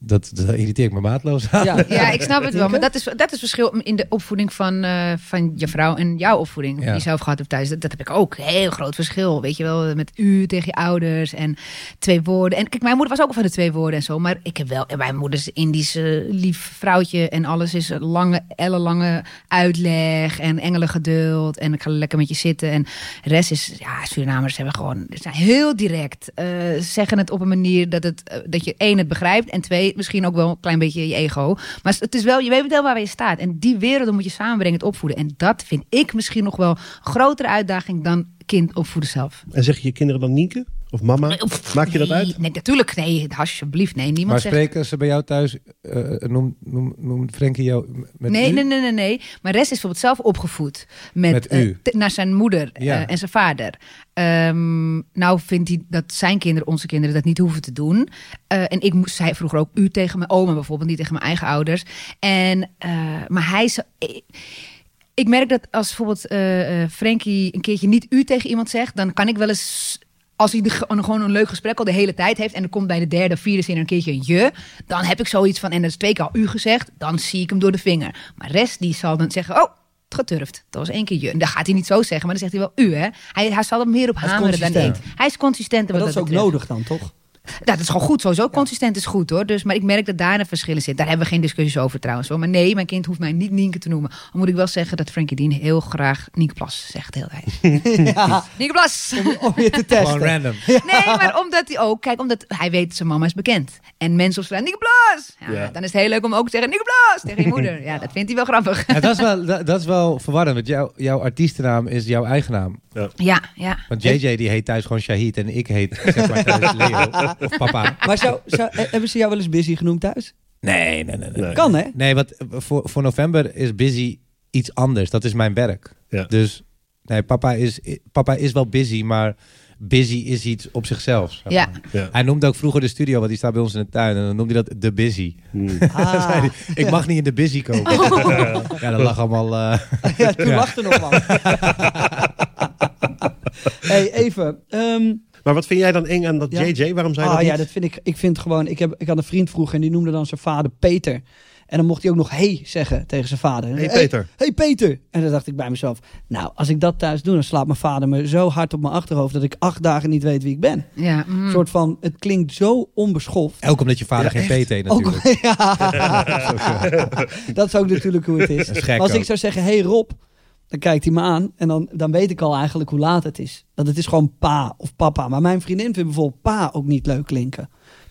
dat, dat irriteer ik me maatloos aan. Ja, Ja, ik snap het wel. Maar dat is, dat is verschil in de opvoeding van, eh, van je vrouw en jouw opvoeding. Ja. Die je zelf gehad hebt thuis. Dat, dat heb ik ook. Heel groot verschil. Weet je wel, met u tegen je ouders en twee woorden. En kijk, mijn moeder was ook van de twee woorden en zo. Maar ik heb wel, en mijn moeder is Indisch eh, lief vrouwtje. En alles is een lange, ellenlange uitleg en engelengeduld. En ik ga lekker met je zitten. En de rest is, ja, Surinamers hebben gewoon, ze zijn heel direct. eh, zeggen het op een manier dat, het, dat je één, het begrijpt. En twee, misschien ook wel een klein beetje je ego. Maar het is wel, je weet wel waar je staat. En die werelden moet je samenbrengen, het opvoeden. En dat vind ik misschien nog wel een grotere uitdaging dan kind opvoeden zelf. En zeg je je kinderen dan Nienke? Of mama? Maak je dat nee, uit? Nee, natuurlijk. Nee, alsjeblieft. Nee, niemand Maar zegt... spreken ze bij jou thuis, eh noem, noem, noem Frenkie jou met nee, u? nee, nee, nee, nee. Maar Rest is bijvoorbeeld zelf opgevoed met, Met eh, u? t- naar zijn moeder eh, en zijn vader. Ehm, nou vindt hij dat zijn kinderen, onze kinderen, dat niet hoeven te doen. Eh, en ik moest, zei vroeger ook u tegen mijn oma bijvoorbeeld, niet tegen mijn eigen ouders. En, eh, maar hij is. Ik, ik merk dat als bijvoorbeeld eh eh, Frankie een keertje niet u tegen iemand zegt, dan kan ik wel eens. Als hij de, gewoon een leuk gesprek al de hele tijd heeft en er komt bij de derde of vierde zin een keertje een je, dan heb ik zoiets van, en dat is twee keer al u gezegd, dan zie ik hem door de vinger. Maar rest die zal dan zeggen, oh, het geturfd. Dat was één keer je. En dan gaat hij niet zo zeggen, maar dan zegt hij wel u, hè. Hij, hij zal er meer op hameren dan ik. Hij is consistent. Maar wat dat is ook betreft. nodig dan, toch? Ja, dat is gewoon goed. Sowieso consistent is goed hoor. Dus, maar ik merk dat daar een verschil in zit. Daar hebben we geen discussies over trouwens. Hoor. Maar nee, mijn kind hoeft mij niet Nienke te noemen. Dan moet ik wel zeggen dat Frankie Dean heel graag Nienke Plas zegt de hele tijd. ja, Nienke Plas! om je te Gewoon testen. random. Nee, maar omdat hij ook... Kijk, omdat hij weet zijn mama is bekend. En mensen op straat, Nienke Plas! Ja, Ja. Dan is het heel leuk om ook te zeggen, Nienke Plas! Tegen je moeder. Ja, dat vindt hij wel grappig. Ja, dat, is wel, dat, dat is wel verwarrend, want jouw, jouw artiestennaam is jouw eigen naam. Ja, ja. Want JJ die heet thuis gewoon Shahid en ik heet zeg maar thuis Leo of papa. Maar zou, zou, eh, hebben ze jou wel eens busy genoemd thuis? Nee, nee, nee. Nee, Nee. Kan, hè? nee want eh, voor, voor november is busy iets anders. Dat is mijn werk. Ja. Dus nee, papa is, papa is wel busy, maar busy is iets op zichzelf. zeg Ja. maar. Ja. Hij noemde ook vroeger de studio, want die staat bij ons in de tuin. En dan noemde hij dat de busy. Hmm. Ah. Zei hij, ik mag niet in de busy komen. Ja, dat lag allemaal... eh, Ja, toen Ja. lachte nog wel. hey, even. ehm, Maar wat vind jij dan eng aan dat Ja. JJ? Waarom je ah dat ja, niet? dat vind ik. Ik vind gewoon. Ik, heb, ik had een vriend vroeger en die noemde dan zijn vader Peter. En dan mocht hij ook nog hey zeggen tegen zijn vader. Hey, Peter. Hey, Peter. En dan dacht ik bij mezelf, nou, als ik dat thuis doe, dan slaat mijn vader me zo hard op mijn achterhoofd dat ik acht dagen niet weet wie ik ben. ja mm. Een soort van, het klinkt zo onbeschoft. ook omdat je vader Ja, geen PT Ook, natuurlijk. ja. dat is ook natuurlijk hoe het is. Gek als ik ook. zou zeggen, hey Rob, dan kijkt hij me aan en dan, dan weet ik al eigenlijk hoe laat het is. Dat het is gewoon pa of papa. Maar mijn vriendin vindt bijvoorbeeld pa ook niet leuk klinken.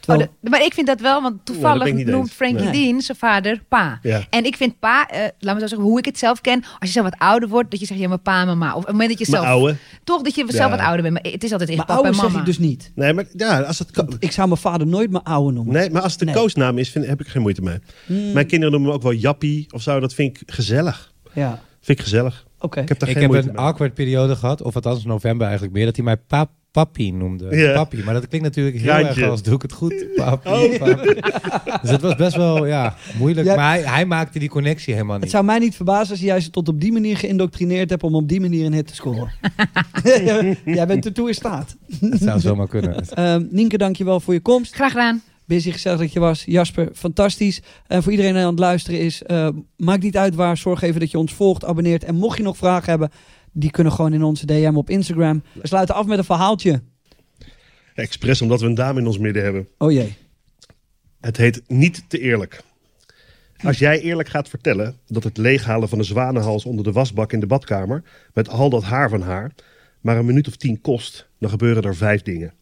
Oh, de- maar ik vind dat wel, want toevallig noemt. Frankie Nee. Dean zijn vader pa. Ja. En ik vind pa, eh, laat me zo zeggen, hoe ik het zelf ken, als je zelf wat ouder wordt, dat je zegt, ja, mijn pa en mama. Of op het moment dat je zelf, ouwe. toch dat je zelf Ja. wat ouder bent. Maar het is altijd echt papa en zeg mama. ik dus niet. Nee, maar ja, als het kan. Ik zou mijn vader nooit mijn oude noemen. Nee, maar als het een Nee. koosnaam is, vind, heb ik er geen moeite mee. Hmm, Mijn kinderen noemen me ook wel Jappie of zo. Dat vind ik gezellig. Ja, Vind ik gezellig. Oké. Ik heb daar Ik geen heb moeite een mee. awkward periode gehad, of althans november eigenlijk meer, dat hij mij pap papi noemde. Papi, maar dat klinkt natuurlijk heel erg als doe ik het goed. Papi, Oh. papi. Dus het was best wel ja, moeilijk. Ja. Maar hij, hij maakte die connectie helemaal Het niet. zou mij niet verbazen als je juist tot op die manier geïndoctrineerd hebt om op die manier een hit te scoren. Jij bent ertoe in staat. Het zou zomaar kunnen. Ehm Nienke, dankjewel voor je komst. Graag gedaan. Busy gezellig dat je was. Jasper, fantastisch. En voor iedereen die aan het luisteren is, eh, maakt niet uit waar. Zorg even dat je ons volgt, abonneert. En mocht je nog vragen hebben, die kunnen gewoon in onze DM op Instagram. We sluiten af met een verhaaltje. Expres omdat we een dame in ons midden hebben. Oh jee. Het heet niet te eerlijk. Als jij eerlijk gaat vertellen dat het leeghalen van de zwanenhals onder de wasbak in de badkamer met al dat haar van haar maar een minuut of tien kost, dan gebeuren er vijf dingen.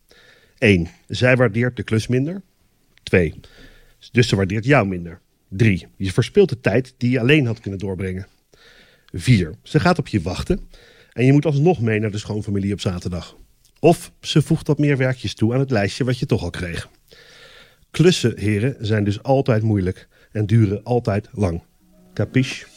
1. Zij waardeert de klus minder. 2. Dus ze waardeert jou minder. 3. Je verspilt de tijd die je alleen had kunnen doorbrengen. 4. Ze gaat op je wachten en je moet alsnog mee naar de schoonfamilie op zaterdag. Of ze voegt wat meer werkjes toe aan het lijstje wat je toch al kreeg. Klussen, heren, zijn dus altijd moeilijk en duren altijd lang. Capiche?